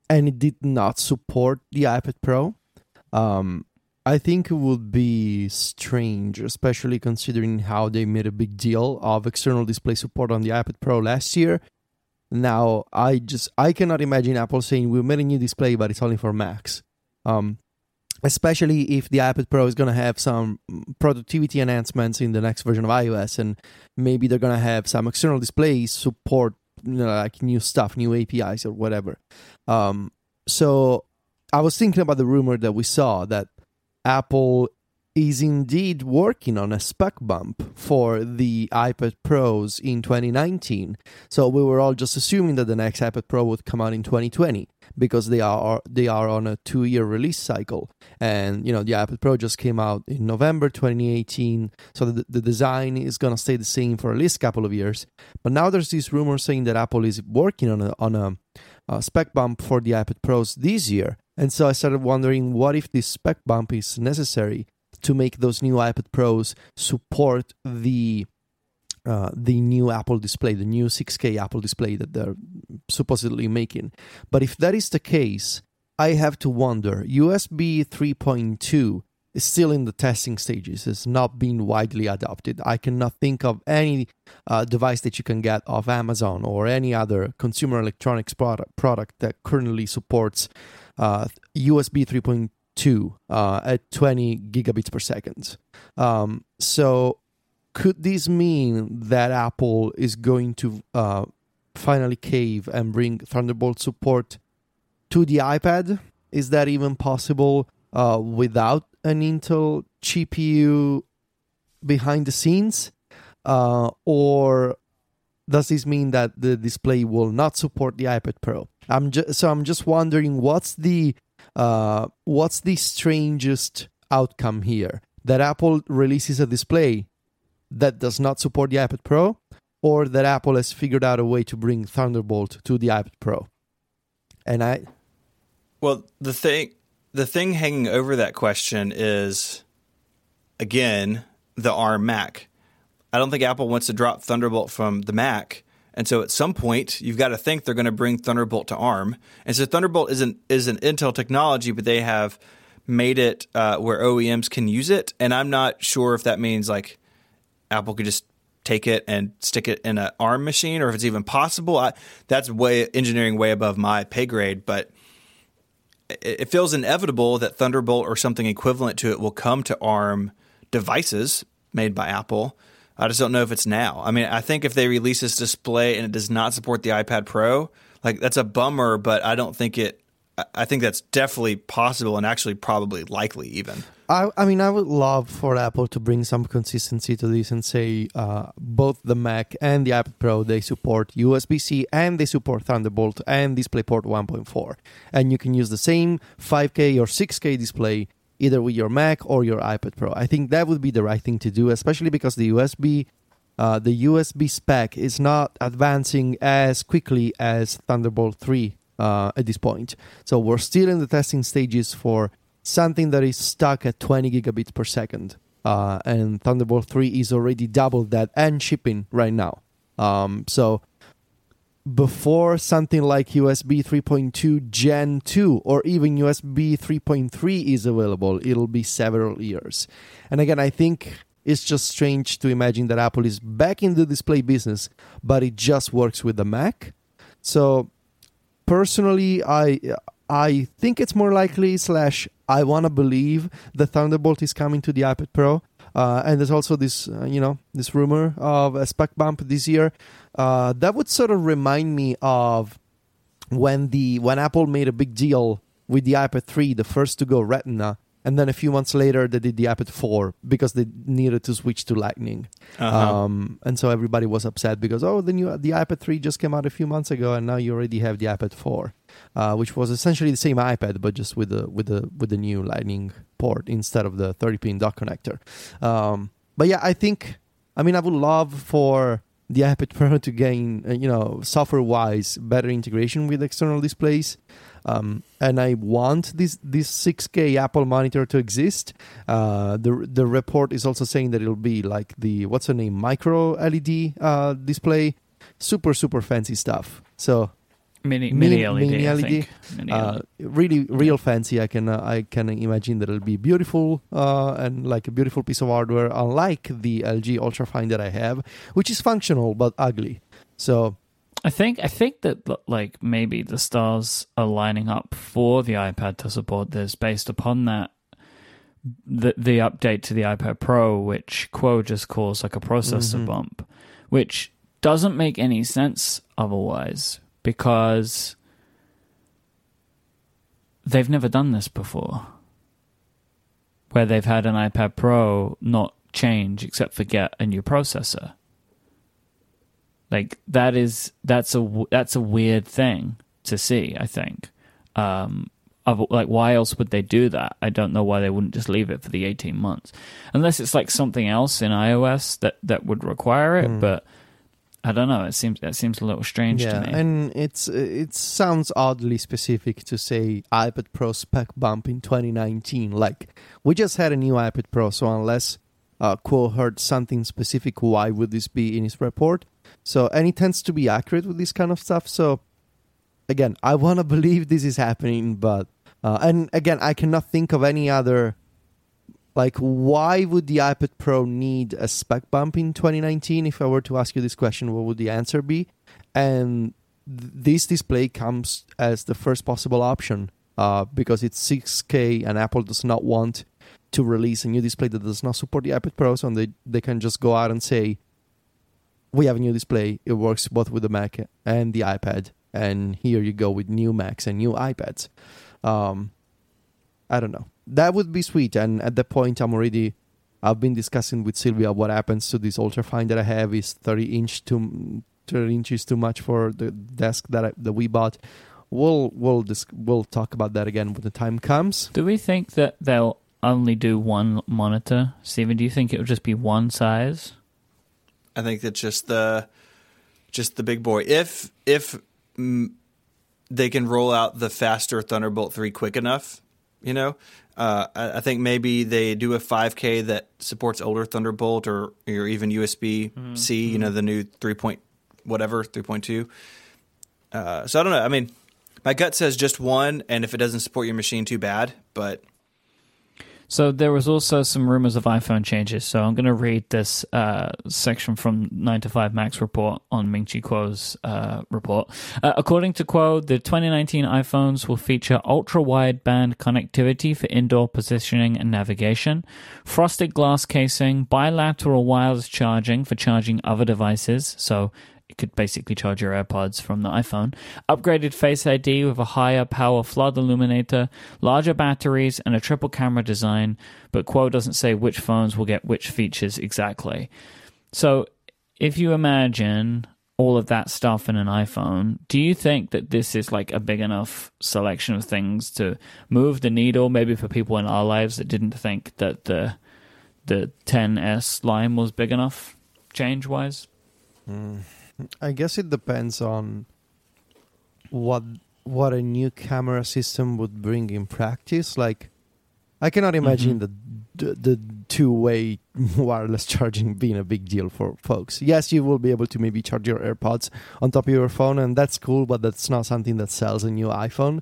and it did not support the iPad Pro. Um, I think it would be strange, especially considering how they made a big deal of external display support on the iPad Pro last year. Now, I just I cannot imagine Apple saying we made a new display, but it's only for Macs. Um, especially if the iPad Pro is going to have some productivity enhancements in the next version of iOS, and maybe they're going to have some external displays support you know, like new stuff, new APIs or whatever. Um, so I was thinking about the rumor that we saw that Apple is indeed working on a spec bump for the iPad Pros in 2019. So we were all just assuming that the next iPad Pro would come out in 2020 because they are they are on a two year release cycle. And you know the iPad Pro just came out in November 2018, so the, the design is gonna stay the same for at least a couple of years. But now there's this rumor saying that Apple is working on a on a, a spec bump for the iPad Pros this year. And so I started wondering what if this spec bump is necessary to make those new iPad Pros support the uh, the new Apple display, the new 6K Apple display that they're supposedly making. But if that is the case, I have to wonder USB 3.2 is still in the testing stages, it's not being widely adopted. I cannot think of any uh, device that you can get off Amazon or any other consumer electronics product, product that currently supports uh, USB 3.2 uh, at 20 gigabits per second. Um, so could this mean that Apple is going to uh, finally cave and bring Thunderbolt support to the iPad? Is that even possible uh, without an Intel GPU behind the scenes? Uh, or does this mean that the display will not support the iPad Pro? I'm just so I'm just wondering what's the uh, what's the strangest outcome here that Apple releases a display that does not support the iPad Pro, or that Apple has figured out a way to bring Thunderbolt to the iPad Pro. And I, well, the thing, the thing hanging over that question is, again, the ARM Mac. I don't think Apple wants to drop Thunderbolt from the Mac. And so at some point, you've got to think they're going to bring Thunderbolt to ARM. And so Thunderbolt is an, is an Intel technology, but they have made it uh, where OEMs can use it. And I'm not sure if that means like Apple could just take it and stick it in an ARM machine, or if it's even possible. I, that's way engineering way above my pay grade, but it, it feels inevitable that Thunderbolt or something equivalent to it will come to ARM devices made by Apple. I just don't know if it's now. I mean, I think if they release this display and it does not support the iPad Pro, like that's a bummer, but I don't think it I think that's definitely possible and actually probably likely even. I, I mean, I would love for Apple to bring some consistency to this and say uh, both the Mac and the iPad Pro they support USB C and they support Thunderbolt and DisplayPort 1.4, and you can use the same 5K or 6K display either with your Mac or your iPad Pro. I think that would be the right thing to do, especially because the USB uh, the USB spec is not advancing as quickly as Thunderbolt 3 uh, at this point. So we're still in the testing stages for something that is stuck at 20 gigabits per second. Uh, and Thunderbolt 3 is already double that and shipping right now. Um, so before something like USB 3.2 Gen 2 or even USB 3.3 is available, it'll be several years. And again, I think it's just strange to imagine that Apple is back in the display business, but it just works with the Mac. So personally, I I think it's more likely slash I want to believe the Thunderbolt is coming to the iPad Pro. Uh, and there's also this, uh, you know, this rumor of a spec bump this year. Uh, that would sort of remind me of when the when Apple made a big deal with the iPad 3, the first to go Retina, and then a few months later they did the iPad 4 because they needed to switch to Lightning. Uh-huh. Um, and so everybody was upset because oh the new the iPad 3 just came out a few months ago and now you already have the iPad 4, uh, which was essentially the same iPad but just with the with the with the new Lightning port instead of the 30 pin dock connector. Um, but yeah, I think I mean I would love for the iPad [LAUGHS] Pro to gain, uh, you know, software wise, better integration with external displays. Um, and I want this this 6K Apple monitor to exist. Uh, the the report is also saying that it'll be like the what's the name micro LED uh, display, super super fancy stuff. So Mini Mini- mini, LED. mini I LED. Mini uh, really real fancy. I can uh, I can imagine that it'll be beautiful uh, and like a beautiful piece of hardware, unlike the LG Ultrafine that I have, which is functional but ugly. So I think I think that like maybe the stars are lining up for the iPad to support this based upon that the the update to the iPad Pro, which Kuo just calls like a processor Mhm. bump, which doesn't make any sense otherwise because they've never done this before, where they've had an iPad Pro not change except for get a new processor. Like that is that's a that's a weird thing to see. I think. Um, of, like why else would they do that? I don't know why they wouldn't just leave it for the eighteen months, unless it's like something else in iOS that that would require it. Mm. But I don't know. It seems it seems a little strange yeah, to me. and it's it sounds oddly specific to say iPad Pro spec bump in 2019. Like we just had a new iPad Pro, so unless uh, Kuo heard something specific, why would this be in his report? So and he tends to be accurate with this kind of stuff. So again, I want to [LAUGHS] believe this is happening, but uh, and again, I cannot think of any other. Like, why would the iPad Pro need a spec bump in 2019? If I were to ask you this question, what would the answer be? and th- this display comes as the first possible option uh, because it's 6K and Apple does not want to release a new display that does not support the iPad Pro, so they they can just go out and say, "We have a new display. It works both with the Mac and the iPad, and here you go with new Macs and new iPads." Um, I don't know. That would be sweet, and at that point, I'm already. I've been discussing with Silvia what happens to this Ultrafine that I have is 30 inch too 30 inches too much for the desk that I, that we bought. We'll we'll dis- we'll talk about that again when the time comes. Do we think that they'll only do one monitor, Stephen? Do you think it will just be one size? I think that's just the just the big boy. If if mm, they can roll out the faster Thunderbolt three quick enough, you know, uh, I, I think maybe they do a 5K that supports older Thunderbolt or or even USB C. You know, the new three point whatever three point two. Uh, so I don't know. I mean, my gut says just one, and if it doesn't support your machine, too bad. But So there was also some rumors of iPhone changes. So I'm going to read this uh, section from 9to5Mac's report on Ming Chi Kuo's uh, report. Uh, according to Kuo, the 2019 iPhones will feature ultra-wideband connectivity for indoor positioning and navigation, frosted glass casing, bilateral wireless charging for charging other devices. So it could basically charge your AirPods from the iPhone. Upgraded Face ID with a higher power flood illuminator, larger batteries, and a triple camera design. But Kuo doesn't say which phones will get which features exactly. So if you imagine all of that stuff in an iPhone, do you think that this is like a big enough selection of things to move the needle, maybe for people in our lives that didn't think that the the 10s line was big enough change wise? Mm. I guess it depends on what what a new camera system would bring in practice. Like, I cannot imagine mm-hmm. the the, the two way [LAUGHS] wireless charging being a big deal for folks. Yes, you will be able to maybe charge your AirPods on top of your phone, and that's cool. But that's not something that sells a new iPhone.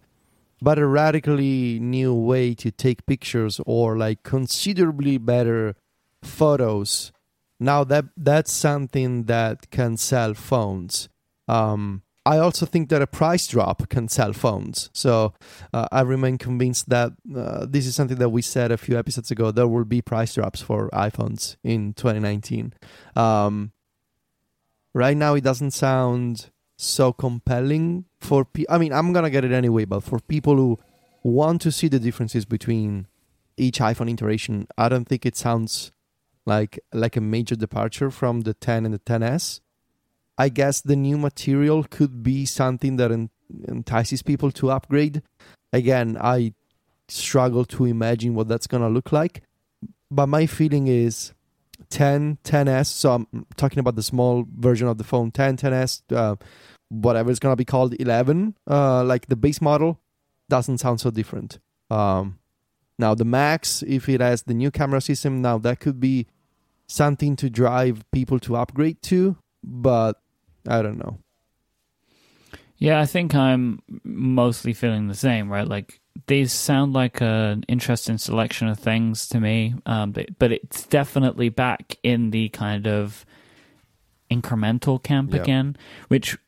But a radically new way to take pictures or like considerably better photos now that that's something that can sell phones. Um, i also think that a price drop can sell phones. So uh, i remain convinced that uh, this is something that we said a few episodes ago there will be price drops for iphones in 2019 um, right now it doesn't sound so compelling for pe- i mean i'm gonna get it anyway but for people who want to see the differences between each iphone iteration i don't think it sounds like like a major departure from the 10 and the 10s i guess the new material could be something that en- entices people to upgrade again i struggle to imagine what that's going to look like but my feeling is 10, 10s. So I'm talking about the small version of the phone, 10, 10s, uh, whatever it's gonna be called, 11. Uh, like the base model doesn't sound so different. Um, now the Max, if it has the new camera system, now that could be something to drive people to upgrade to, but I don't know. Yeah, I think I'm mostly feeling the same, right? Like these sound like an interesting selection of things to me, um, but, but it's definitely back in the kind of incremental camp Yeah. again, which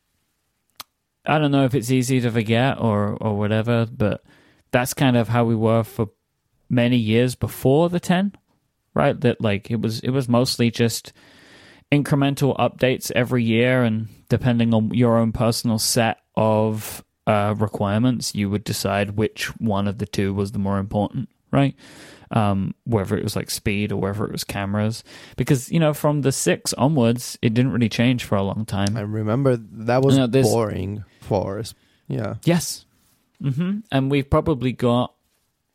I don't know if it's easy to forget or or whatever, but that's kind of how we were for many years before the 10, right? That like it was it was mostly just incremental updates every year and depending on your own personal set of uh, requirements, you would decide which one of the two was the more important, right? Um, whether it was like speed or whether it was cameras, because you know from the six onwards, it didn't really change for a long time. I remember that was No, this- boring for us. Yeah. Yes. Mm-hmm. And we've probably got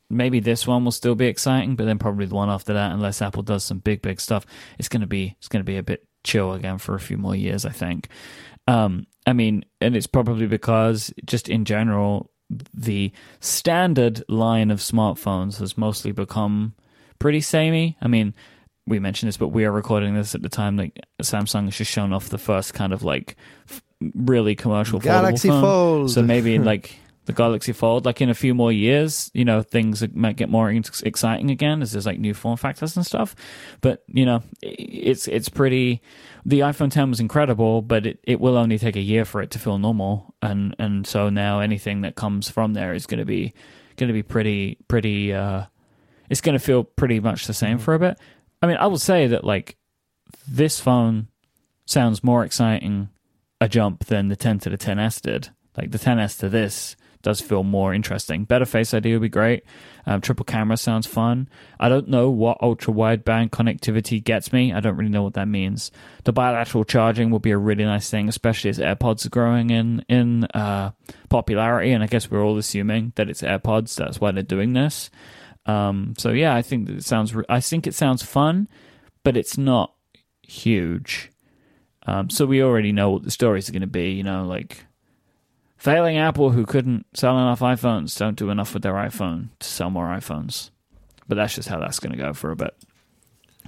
maybe this one will still be exciting, but then probably the one after that, unless Apple does some big, big stuff, it's gonna be it's gonna be a bit chill again for a few more years, I think. Um, I mean, and it's probably because just in general, the standard line of smartphones has mostly become pretty samey. I mean, we mentioned this, but we are recording this at the time that Samsung has just shown off the first kind of like f- really commercial Galaxy phone. Fold. So maybe like [LAUGHS] the Galaxy Fold, like in a few more years, you know, things might get more exciting again as there's like new form factors and stuff. But you know, it's it's pretty. The iPhone 10 was incredible, but it, it will only take a year for it to feel normal, and and so now anything that comes from there is going to be going to be pretty pretty. uh It's going to feel pretty much the same for a bit. I mean, I will say that like this phone sounds more exciting a jump than the 10 to the 10s did. Like the 10s to this does feel more interesting. Better Face ID would be great. Um, triple camera sounds fun. I don't know what ultra wideband connectivity gets me. I don't really know what that means. The bilateral charging will be a really nice thing, especially as AirPods are growing in in uh, popularity. And I guess we're all assuming that it's AirPods. That's why they're doing this. Um, so yeah, I think that it sounds. Re- I think it sounds fun, but it's not huge. Um, so we already know what the stories are going to be. You know, like failing Apple who couldn't sell enough iPhones don't do enough with their iPhone to sell more iPhones. But that's just how that's going to go for a bit,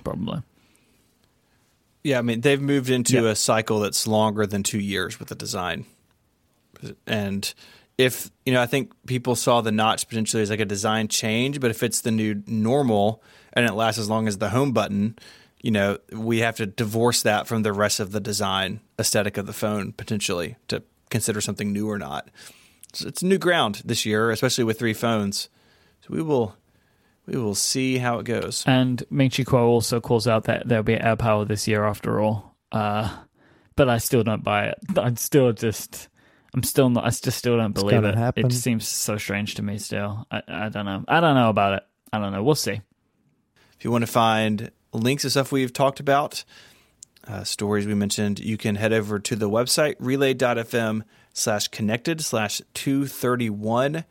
probably. Yeah, I mean they've moved into Yeah. a cycle that's longer than two years with the design, and if you know, I think people saw the notch potentially as like a design change, but if it's the new normal and it lasts as long as the home button, you know, we have to divorce that from the rest of the design aesthetic of the phone potentially to consider something new or not. So it's new ground this year, especially with three phones. So we will we will see how it goes. And Ming Chi Kuo also calls out that there'll be AirPower this year after all. Uh, but I still don't buy it. [LAUGHS] I'm still just, I'm still not, I just still don't believe it. happen. It just seems so strange to me still. I, I don't know. I don't know about it. I don't know. We'll see. If you want to find links to stuff we've talked about, uh, stories we mentioned, you can head over to the website relay.fm slash connected slash 231.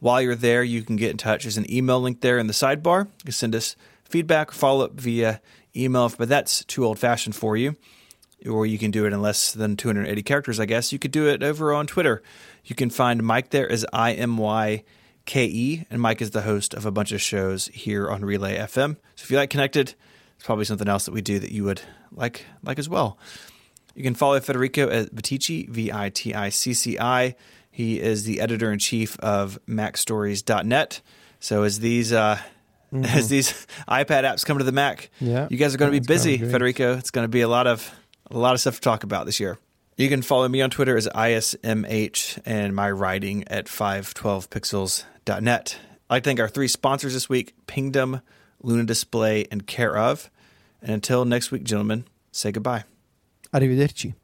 While you're there, you can get in touch. There's an email link there in the sidebar. You can send us feedback follow up via email, but that's too old fashioned for you. Or you can do it in less than 280 characters, I guess. You could do it over on Twitter. You can find Myke there as I M Y K E, and Myke is the host of a bunch of shows here on Relay FM. So if you like Connected, it's probably something else that we do that you would like like as well. You can follow Federico at Viticci, V I T I C C I. He is the editor in chief of MacStories.net. So as these uh, as these [LAUGHS] iPad apps come to the Mac, Yeah. you guys are going to be busy. Federico. It's going to be a lot of a lot of stuff to talk about this year. You can follow me on Twitter as ISMH and my writing at 512pixels.net. I'd like to thank our three sponsors this week Pingdom, Luna Display, and Care of. And until next week, gentlemen, say goodbye. Arrivederci.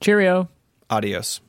Cheerio. Adios.